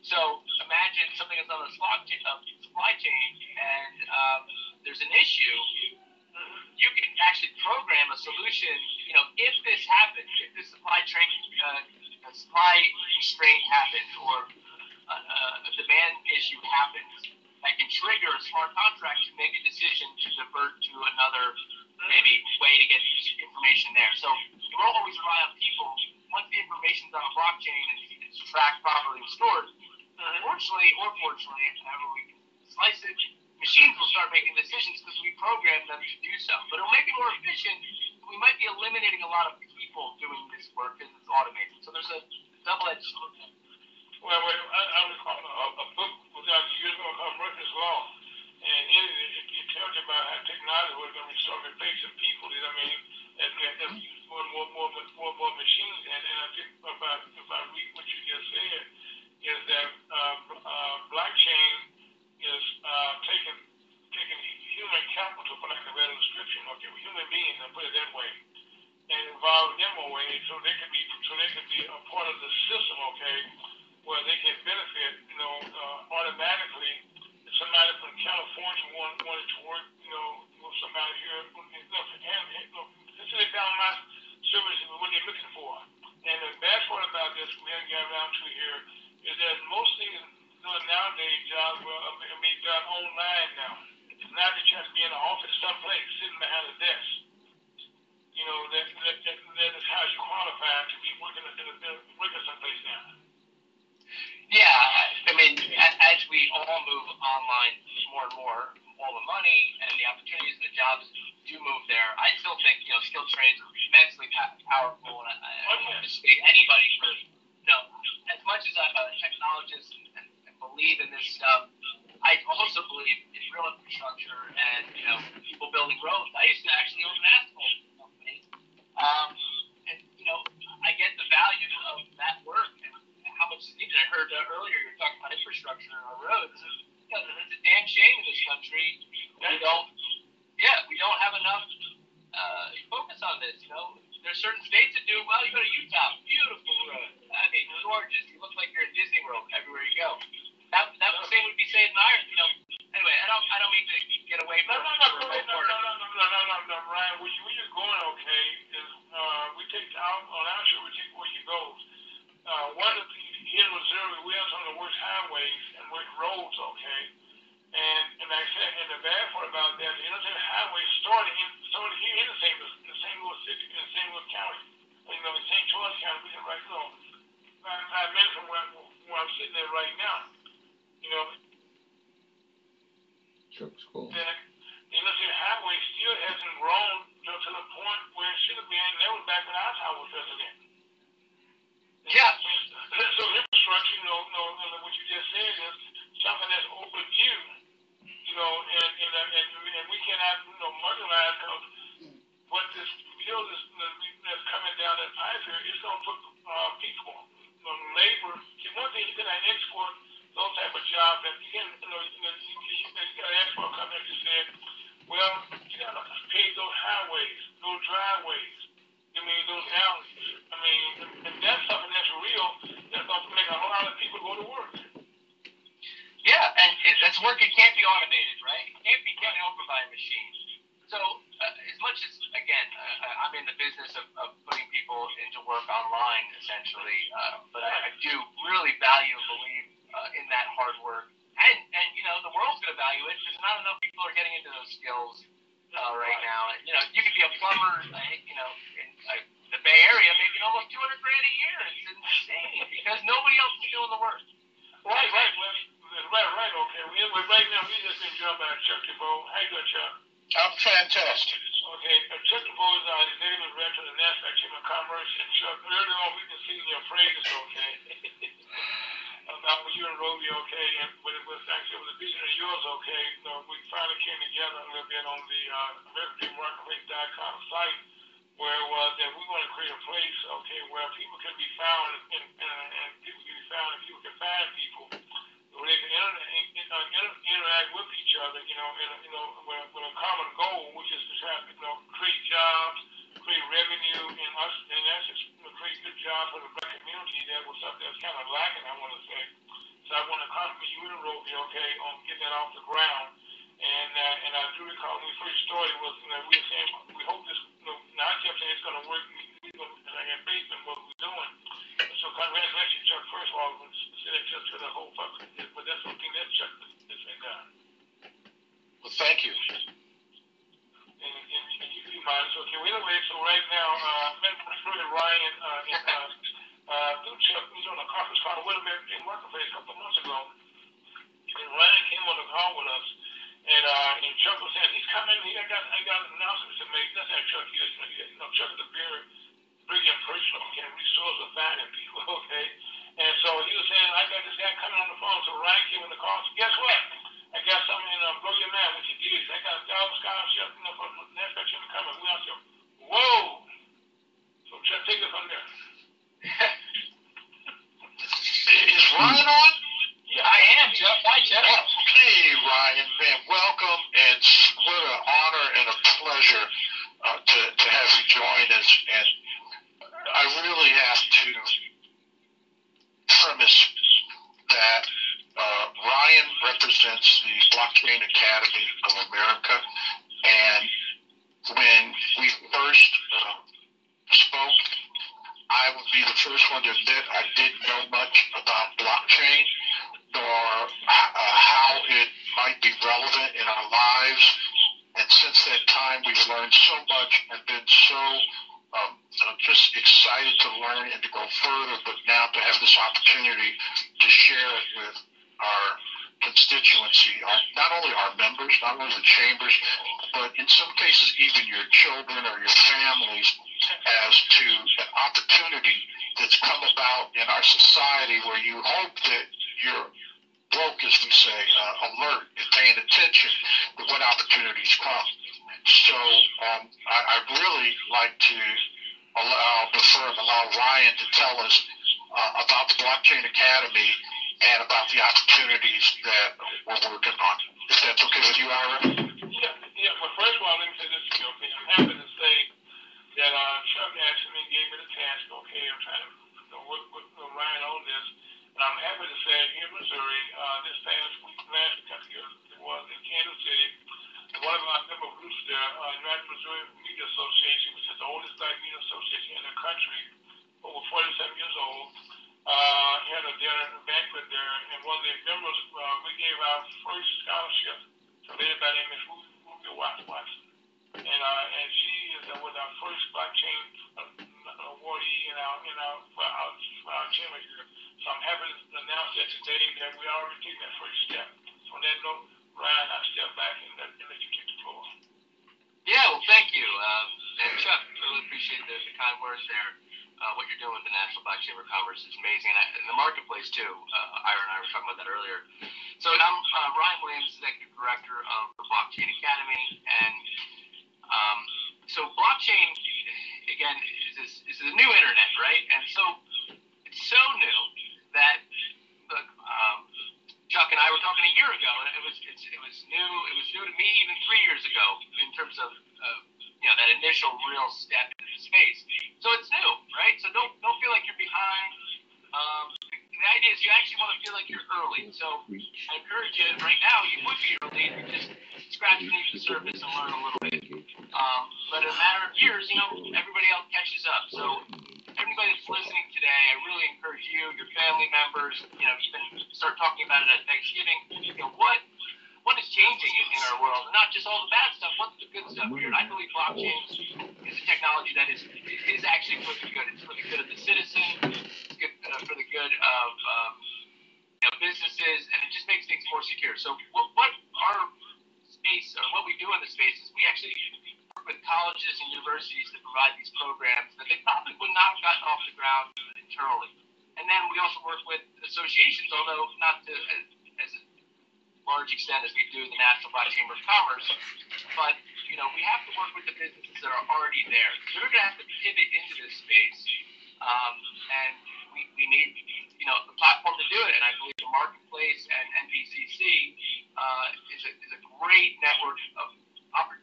So imagine something that's on the supply chain, uh, supply chain and um, there's an issue. You can actually program a solution. You know, if this happens, if this supply chain, uh, supply constraint happens, or a, a demand issue happens, that can trigger a smart contract to make a decision to divert to another maybe way to get information there. So you won't always rely on people. Once the information's on a blockchain and it's tracked properly and stored, uh-huh. unfortunately or fortunately, however we slice it, machines will start making decisions because we program them to do so. But it'll make it more efficient. We might be eliminating a lot of people doing this work because it's automated. So there's a double-edged sword. Well, well I, I recall a, a book was out years ago called Murphy's Law, and it, it, it tells you about how technology was going to be start replacing people. You know, I mean, as we have used more and more more more, more machines, and, and I think about if I read what you just said, is that uh, uh, blockchain is uh, taking taking human capital, for lack of a better description, okay, human beings, and put it that way, and involve them away so they can be so they can be a part of the system, okay, where they can benefit, you know, uh, automatically somebody from California wanted, wanted to work, you know, with somebody here, this is found my services what they're looking for. And the bad part about this, we haven't got around to here, is that most things done nowadays, jobs, well, I mean, done online now. It's not that you have to be in an office someplace, sitting behind a desk. You know, that, that, that, that is how you qualify to be working, working someplace now. Yeah, I mean, as we all move online more and more, all the money and the opportunities and the jobs do move there. I still think you know skill trades are immensely powerful, and I, I don't want to mistake anybody for you know as much as I'm a technologist and, and, and believe in this stuff. I also believe in real infrastructure and you know people building roads. I used to actually own an asphalt construction on uh, our roads. It's a damn shame in this country we don't Ryan on? Yeah, I am, Jeff. Hi, Jeff. Hey, Ryan, man. Welcome, and what an honor and a pleasure uh, to, to have you join us. And I really have to premise that uh, Ryan represents the Blockchain Academy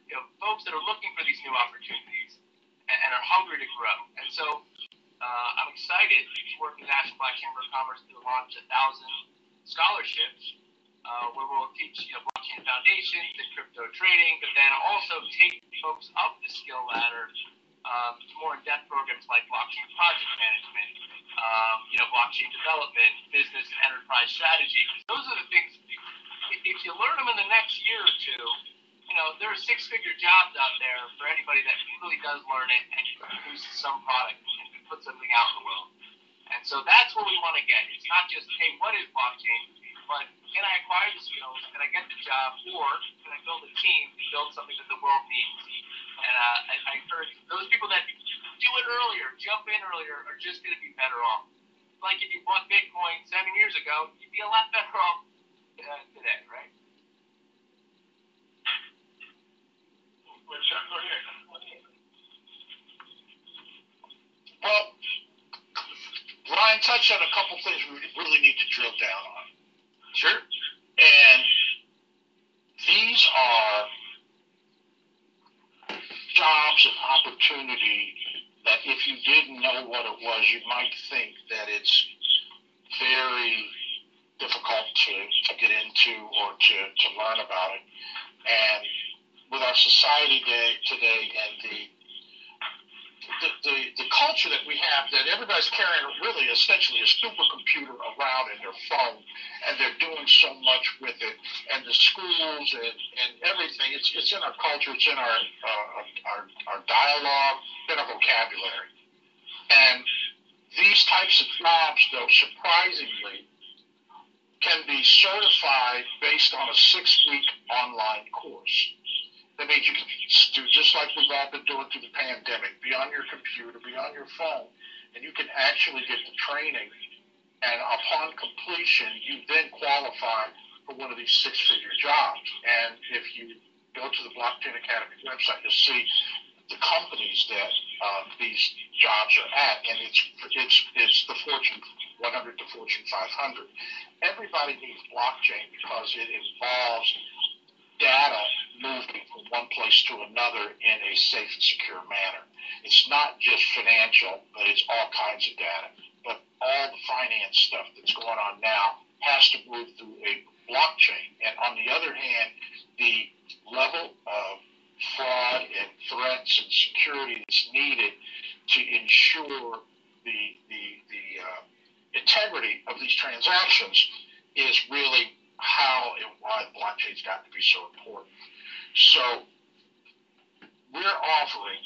you know, folks that are looking for these new opportunities and, and are hungry to grow. And so uh, I'm excited to work with National Black Chamber of Commerce to launch a thousand scholarships uh, where we'll teach you know, blockchain foundations and crypto trading, but then also take folks up the skill ladder um, to more in-depth programs like blockchain project management, um, you know, blockchain development, business and enterprise strategy. Those are the things. If you learn them in the next year or two, you know, there are six-figure jobs out there for anybody that really does learn it and produces some product and can put something out in the world. And so that's what we want to get. It's not just, hey, what is blockchain? But can I acquire the skills? Can I get the job? Or can I build a team and build something that the world needs? And uh, I, I encourage those people that do it earlier, jump in earlier, are just going to be better off. Like if you bought Bitcoin seven years ago, you'd be a lot better off uh, today, right? Well, Ryan touched on a couple things we really need to drill down on. Sure. And these are jobs and opportunity that if you didn't know what it was, you might think that it's very difficult to, to get into or to, to learn about it. And with our society day, today and the the, the, the culture that we have that everybody's carrying really essentially a supercomputer around in their phone and they're doing so much with it and the schools and, and everything. It's, it's in our culture it's in our, uh, our our dialogue in our vocabulary. And these types of jobs though surprisingly can be certified based on a six week online course that means you do just like we've all been doing through the pandemic, be on your computer, be on your phone, and you can actually get the training. And upon completion, you then qualify for one of these six figure jobs. And if you go to the Blockchain Academy website, you'll see the companies that uh, these jobs are at, and it's it's it's the Fortune 100 to Fortune 500. Everybody needs blockchain because it involves data moving from one place to another in a safe and secure manner. It's not just financial, but it's all kinds of data. But all the finance stuff that's going on now has to move through a blockchain. And on the other hand, the level of fraud and threats and security that's needed to ensure the, the, the uh, integrity of these transactions is really how and why the blockchain's got to be so important. So we're offering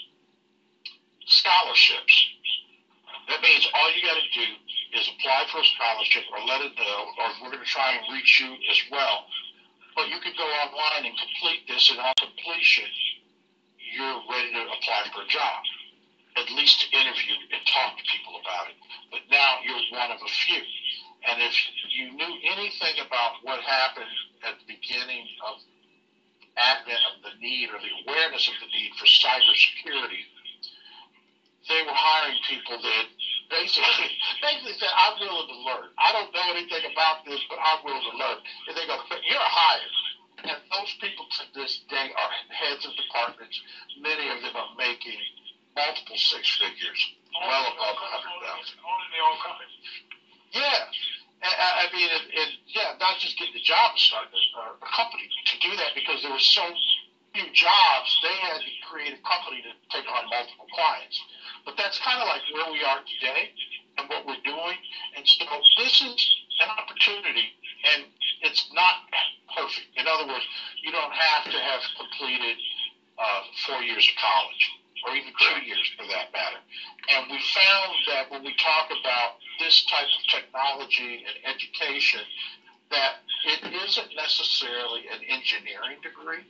scholarships. That means all you got to do is apply for a scholarship or let it know, or we're going to try and reach you as well. But you can go online and complete this, and on completion, you're ready to apply for a job, at least to interview and talk to people about it. But now you're one of a few. And if you knew anything about what happened at the beginning of advent of the need or the awareness of the need for cybersecurity, they were hiring people that basically basically said, I'm willing to learn. I don't know anything about this, but I'm willing to learn. And they go, You're hired. And those people to this day are heads of departments. Many of them are making multiple six figures, well above a hundred thousand. Owning their own company. Yeah. I mean, it, it, yeah, not just getting the job to start a, a company to do that because there were so few jobs, they had to create a company to take on multiple clients. But that's kind of like where we are today and what we're doing. And so this is an opportunity, and it's not perfect. In other words, you don't have to have completed uh, four years of college or even two years for that matter. And we found that when we talk about this type of technology and education, that it isn't necessarily an engineering degree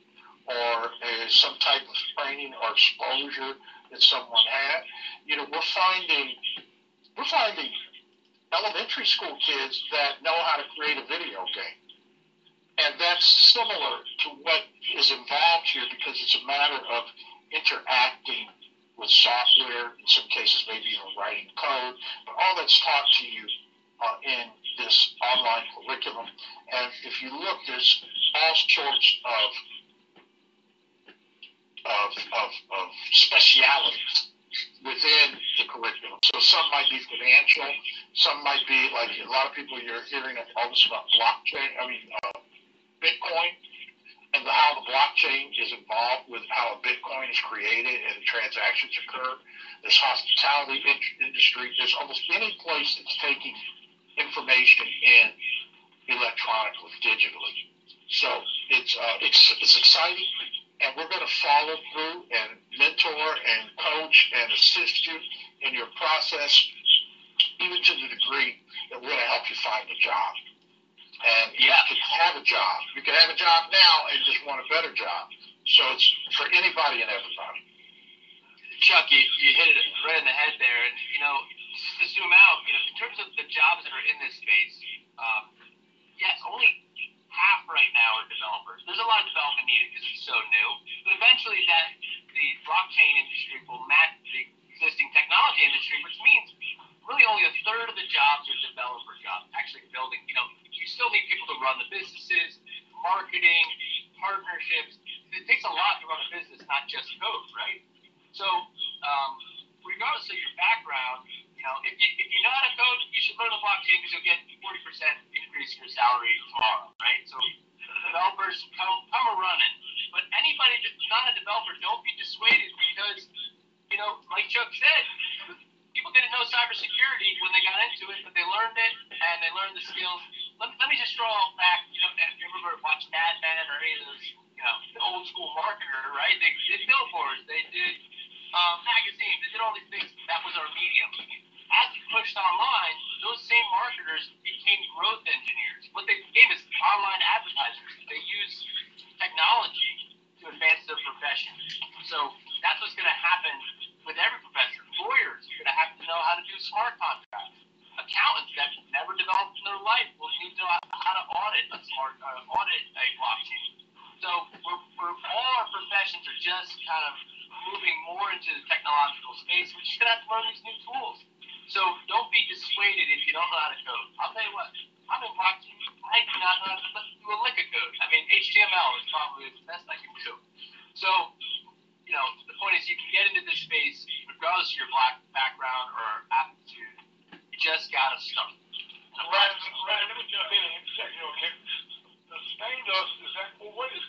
or a, some type of training or exposure that someone had. You know, we're finding we're finding elementary school kids that know how to create a video game. And that's similar to what is involved here because it's a matter of interacting with software, in some cases maybe even writing code, but all that's taught to you uh, in this online curriculum. And if you look, there's all sorts of of, of, of specialities within the curriculum. So some might be financial, some might be like a lot of people you're hearing all this about blockchain. I mean, uh, Bitcoin and how the blockchain is involved with how a Bitcoin is created and transactions occur. This hospitality in- industry, there's almost any place that's taking information in electronically, digitally. So it's uh, it's it's exciting, and we're going to follow through and mentor and coach and assist you in your process, even to the degree that we're going to help you find a job. And yeah. you can have a job. You can have a job now and just want a better job. So it's for anybody and everybody. Chuck, you, you hit it right in the head there. And, you know, to zoom out, you know, in terms of the jobs that are in this space, um, yes, only half right now are developers. There's a lot of development needed because it's so new. But eventually that the blockchain industry will match the existing technology industry, which means really only a third of the jobs are developer jobs, actually building. You know, you still need people to run the businesses, marketing, partnerships. It takes a lot to run a business, not just code, right? So, um, regardless of your background, you know, if you if you know how to code, you should learn the blockchain because you'll get 40% increase in your salary tomorrow, right? So developers come come a running. But anybody that's not a developer, don't be dissuaded because, you know, like Chuck said, people didn't know cybersecurity when they got into it, but they learned it and they learned the skills. Let, let me just draw back, you know, if you ever watched Mad Men or any of those, you know, the old school marketer, right? They did billboards, they did um, magazines, they did all these things. That was our medium. As we pushed online, those same marketers became growth engineers. What they became is online advertisers. They use technology to advance their profession. So that's what's going to happen with every profession. Lawyers are going to have to know how to do smart contracts. Accountants that never developed in their life will need to know how to audit a smart uh, audit a blockchain. So we're, we're, all our professions are just kind of moving more into the technological space. We're just to have to learn these new tools. So don't be dissuaded if you don't know how to code. I'll tell you what, I'm in blockchain. I do not know how to do a lick of code. I mean, HTML is probably the best I can do. So, you know, the point is you can get into this space regardless of your black background or aptitude. Just got to start. Ryan, Ryan, let me jump in and interject you, okay? Explain to us, is that, well, what is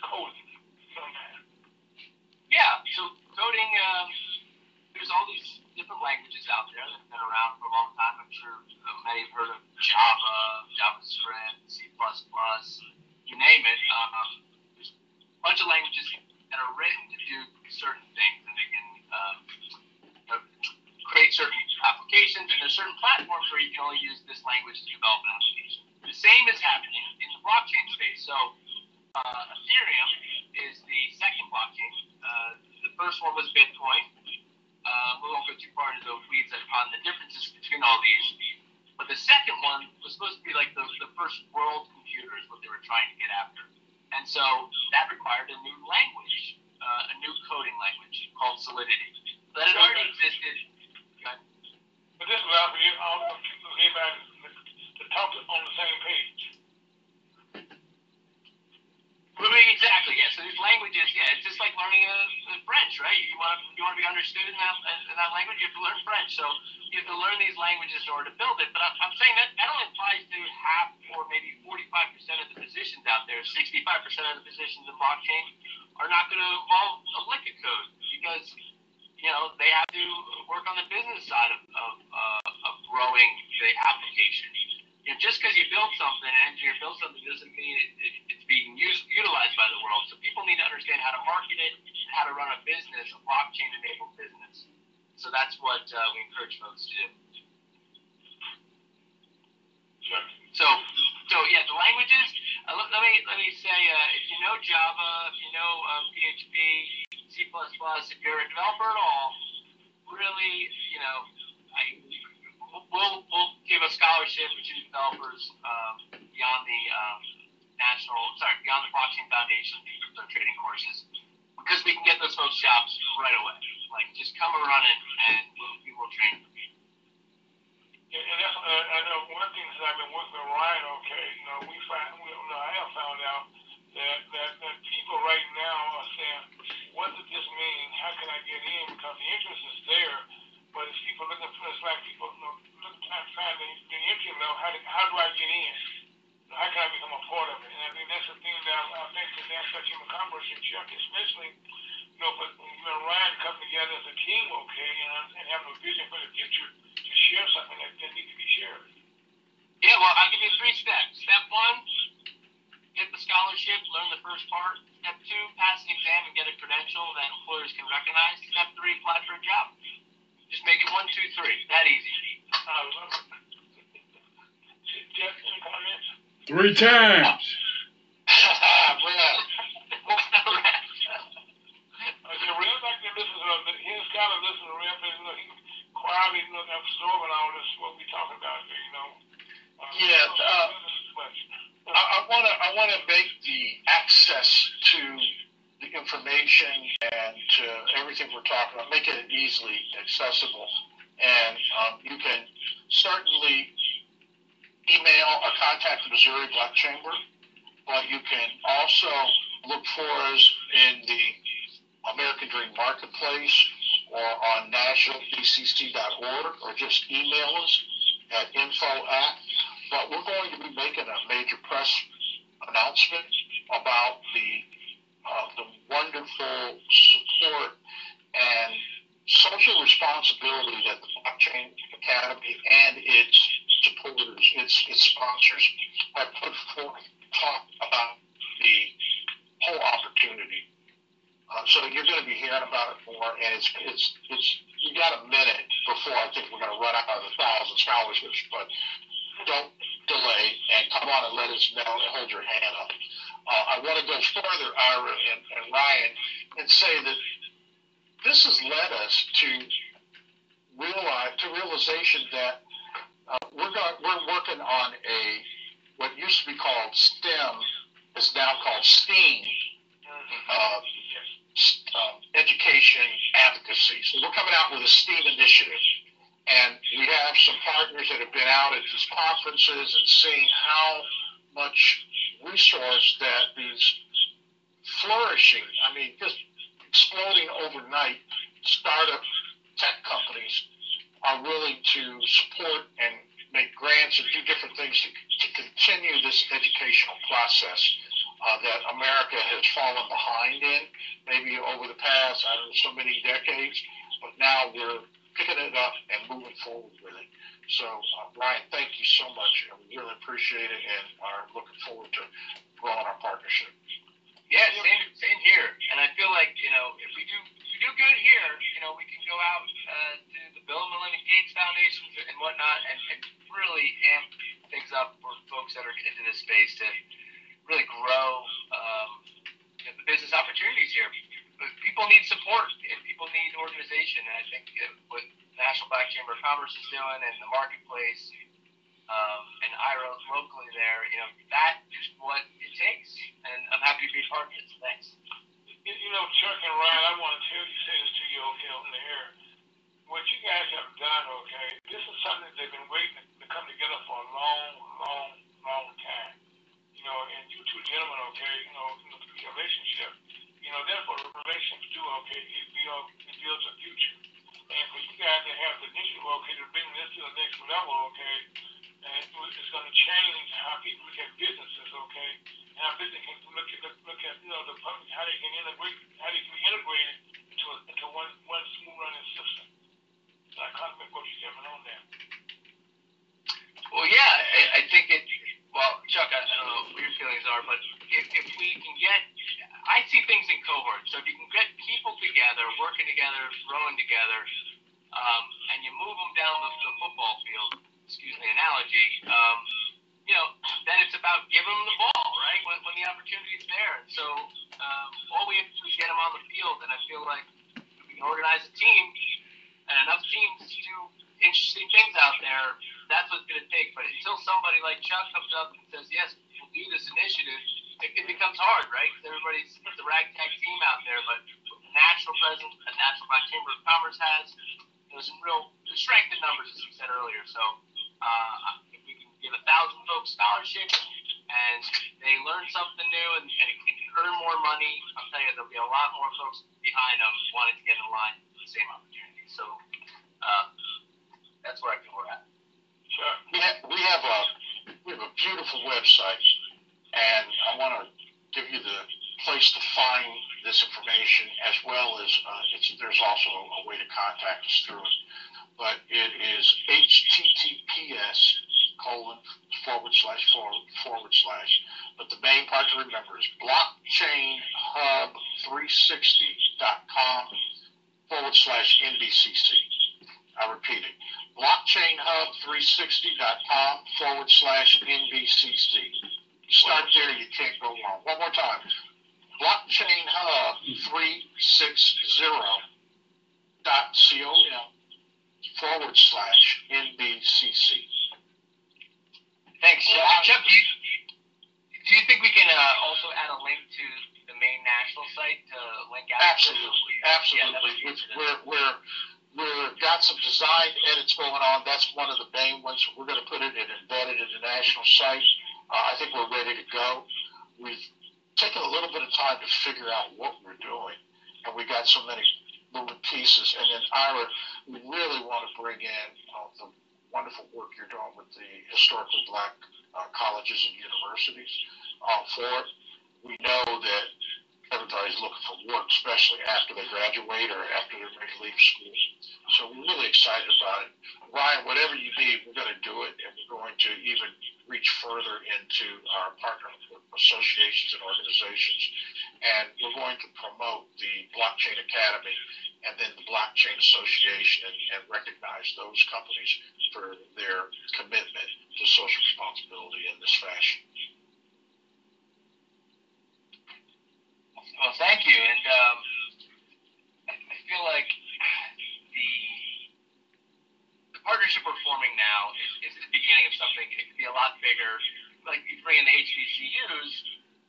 Three Academy and its supporters, its, its sponsors, have put forth talk about the whole opportunity. Uh, so you're going to be hearing about it more, and it's, it's, it's you got a minute before I think we're going to run out of the thousand scholarships, but don't delay and come on and let us know and hold your hand up. Uh, I want to go further, Ira and, and Ryan, and say that this has led us to to realization that uh, we're, got, we're working on a what used to be called STEM is now called STEAM mm-hmm. uh, uh, education advocacy. So we're coming out with a STEAM initiative, and we have some partners that have been out at these conferences and seeing how much resource to remember is blockchainhub360.com forward slash NBCC. I repeat it blockchainhub360.com forward slash NBCC. Start there, you can't go wrong. One more time blockchainhub360.com forward slash NBCC. Thanks, Jeff. Do you think we can uh, also add a link to the main national site to link out? Absolutely, absolutely. Yeah, we're we're we've got some design edits going on. That's one of the main ones. We're going to put it in it in the national site. Uh, I think we're ready to go. We've taken a little bit of time to figure out what we're doing, and we got so many moving pieces. And then Ira, we really want to bring in uh, the wonderful work you're doing with the historically black colleges and universities uh, for it. We know that everybody's looking for work, especially after they graduate or after they're ready to leave school. So we're really excited about it. Ryan, whatever you need, we're going to do it, and we're going to even reach further into our partner associations and organizations. And we're going to promote the Blockchain Academy and then the Blockchain Association and, and recognize those companies for their commitment to social responsibility in this fashion. Well, thank you. And um, I feel like the, the partnership we're forming now is, is the beginning of something. It could be a lot bigger. Like you bring in the HBCUs,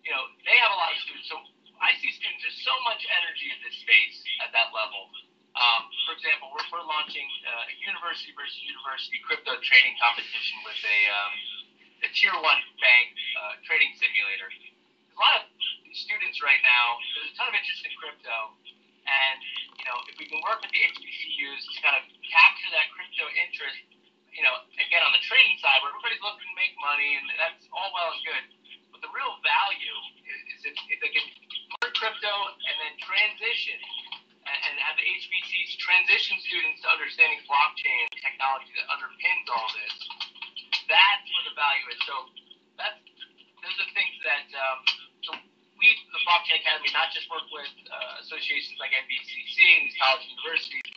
you know, they have a lot of students. So I see students, there's so much energy in this space at that level. Um, for example, we're, we're launching uh, a university versus university crypto trading competition with a, um, a tier one bank uh, trading simulator. A lot of students right now, there's a ton of interest in crypto. And, you know, if we can work with the HBCUs to kind of capture that crypto interest, you know, again, on the trading side where everybody's looking to make money and that's all well and good. But the real value is, is if, if they can learn crypto and then transition and, and have the HBCUs transition students to understanding blockchain technology that underpins all this, that's where the value is. So that's, those are things that, um, we, the Blockchain Academy, not just work with uh, associations like NBCC and these college universities,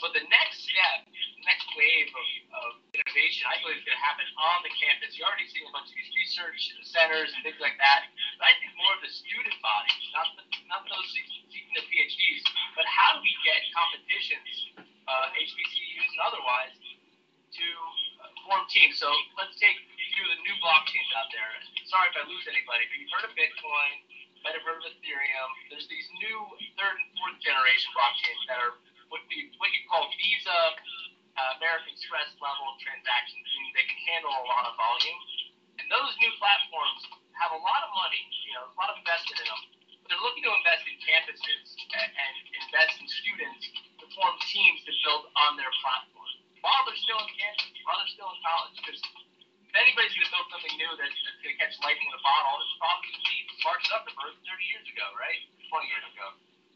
but the next step, the next wave of, of innovation, I believe is going to happen on the campus. You're already seeing a bunch of these research centers and things like that. But I think more of the student body, not the, not those seeking their PhDs, but how do we get competitions, uh, HBCUs and otherwise, to uh, form teams? So let's take a few of the new blockchains out there. Sorry if I lose anybody, but you've heard of Bitcoin of Ethereum. There's these new third and fourth generation blockchains that are what, we, what you call Visa uh, American Express level transactions, meaning they can handle a lot of volume. And those new platforms have a lot of money, you know, a lot of investment in them. But they're looking to invest in campuses and, and invest in students to form teams to build on their platform while they're still in campus, while they're still in college. Because if anybody's going to build something new that's, that's going to catch lightning in a bottle, it's probably going to be Mark Zuckerberg 30 years ago, right? 20 years ago.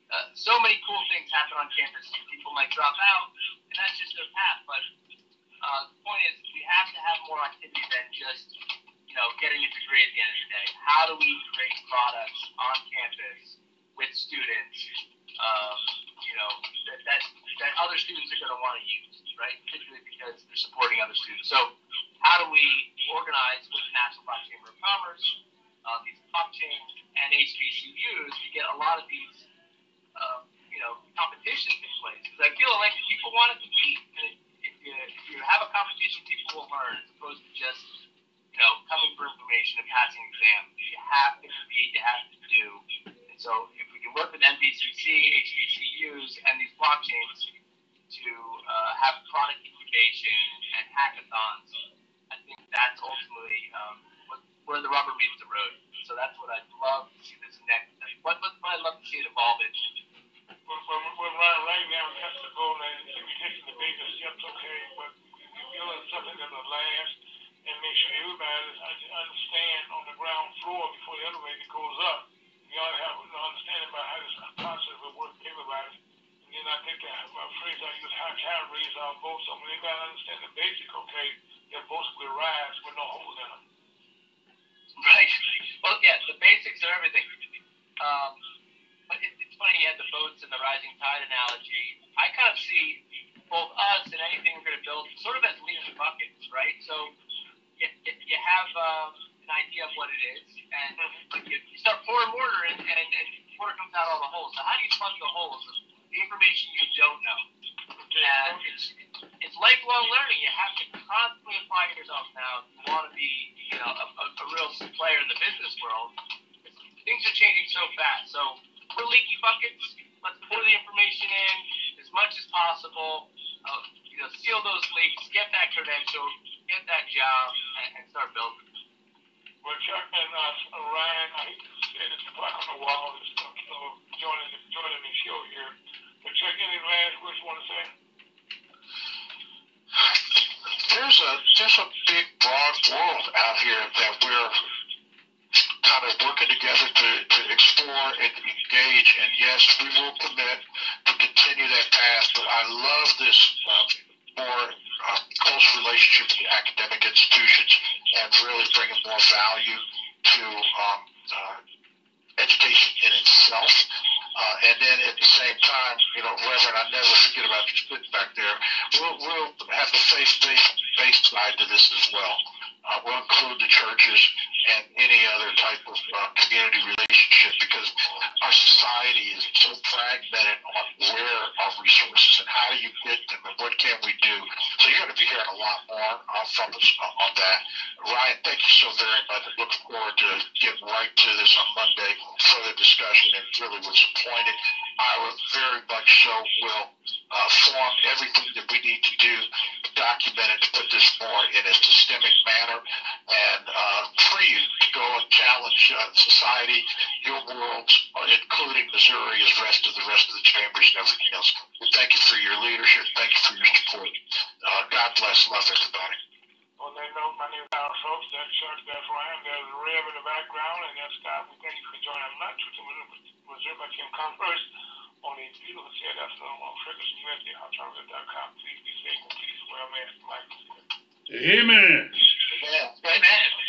Uh, so many cool things happen on campus. People might drop out, and that's just their path. But uh, the point is, we have to have more activity than just, you know, getting a degree at the end of the day. How do we create products on campus with students, um, you know, that, that, that other students are going to want to use, right? Particularly because they're supporting other students. So how do we organize with the National Black Chamber of Commerce, uh, these blockchain and HBCUs to get a lot of these, uh, you know, competitions in place? Because I feel like people want to compete, and if you, if you have a competition, people will learn as opposed to just, you know, coming for information and passing exams. You have to compete. You have to do. And so, if we can work with NBCC, HBCUs, and these blockchains to uh, have product incubation and hackathons, I think that's ultimately um, what, where the rubber meets the road. So that's what I'd love to see this next. What, what, what I'd love to see it evolve into. We're, we're, we're right, right now, we have to go and we're taking the baby steps, okay, but we're building something that'll last and make sure everybody understand on the ground floor before the elevator goes up. You ought to have about how this concept will work for. And then I think that my phrase I use, I raise our boats? So when everybody understand the basic, okay, their boats will rise with no holes in them. Right. Well, yeah, the basics are everything. Um, but it, it's funny you had the boats and the rising tide analogy. I kind of see both us and anything we're going to build sort of as leading buckets, right? So you, you have um, an idea of what it is, and you, you start pouring mortar, and, and, and water comes out all the holes. So how do you plug the holes? The information you don't know. And it's, it's lifelong learning. You have to constantly apply yourself now if you want to be, you know, a, a, a real player in the business world. Things are changing so fast. So we're leaky buckets. Let's pour the information in as much as possible. Uh, you know, seal those leaks, get that credential, get that job, and, and start building. Well, Chuck and uh, Ryan, I hate to say this, black on the wall is uh, joining, joining the show here. But Chuck, any last words you want to say? there's a there's a big broad world out here that we're kind of working together to, to explore and engage and yes we will commit to continue that path but I love this uh, more close relationship with academic institutions and really bringing more value to um, uh, education in itself uh, and then at the same time, you know, Reverend, I never forget about you sitting back there. We'll, we'll have the faith-based based side to this as well. Uh, we'll include the churches and any other type of uh, community relationship because our society is so fragmented on where our resources and how do you get them and what can we do. So you're going to be hearing a lot more uh, from us on that. Ryan, thank you so very much. I look forward to getting right to this on Monday, for the discussion, and really was appointed. I will very much so will uh, form everything that we need to do, document it, to put this more in a systemic manner, and uh, free you to go and challenge uh, society, your world, including Missouri, as rest of the rest of the chambers and everything else. Thank you for your leadership. Thank you for your support. Uh, God bless. Love everybody. That note, my name is Al Fowlkes. That's Chuck. That's Ryan. There's Rev in the background, and that's Scott. We thank you for joining lunch with the Missouri by Kim Converse on a beautiful set afternoon on Ferguson USA, Alternative.com. Please be safe and please wear a mask. Mike. Amen. Amen. Amen.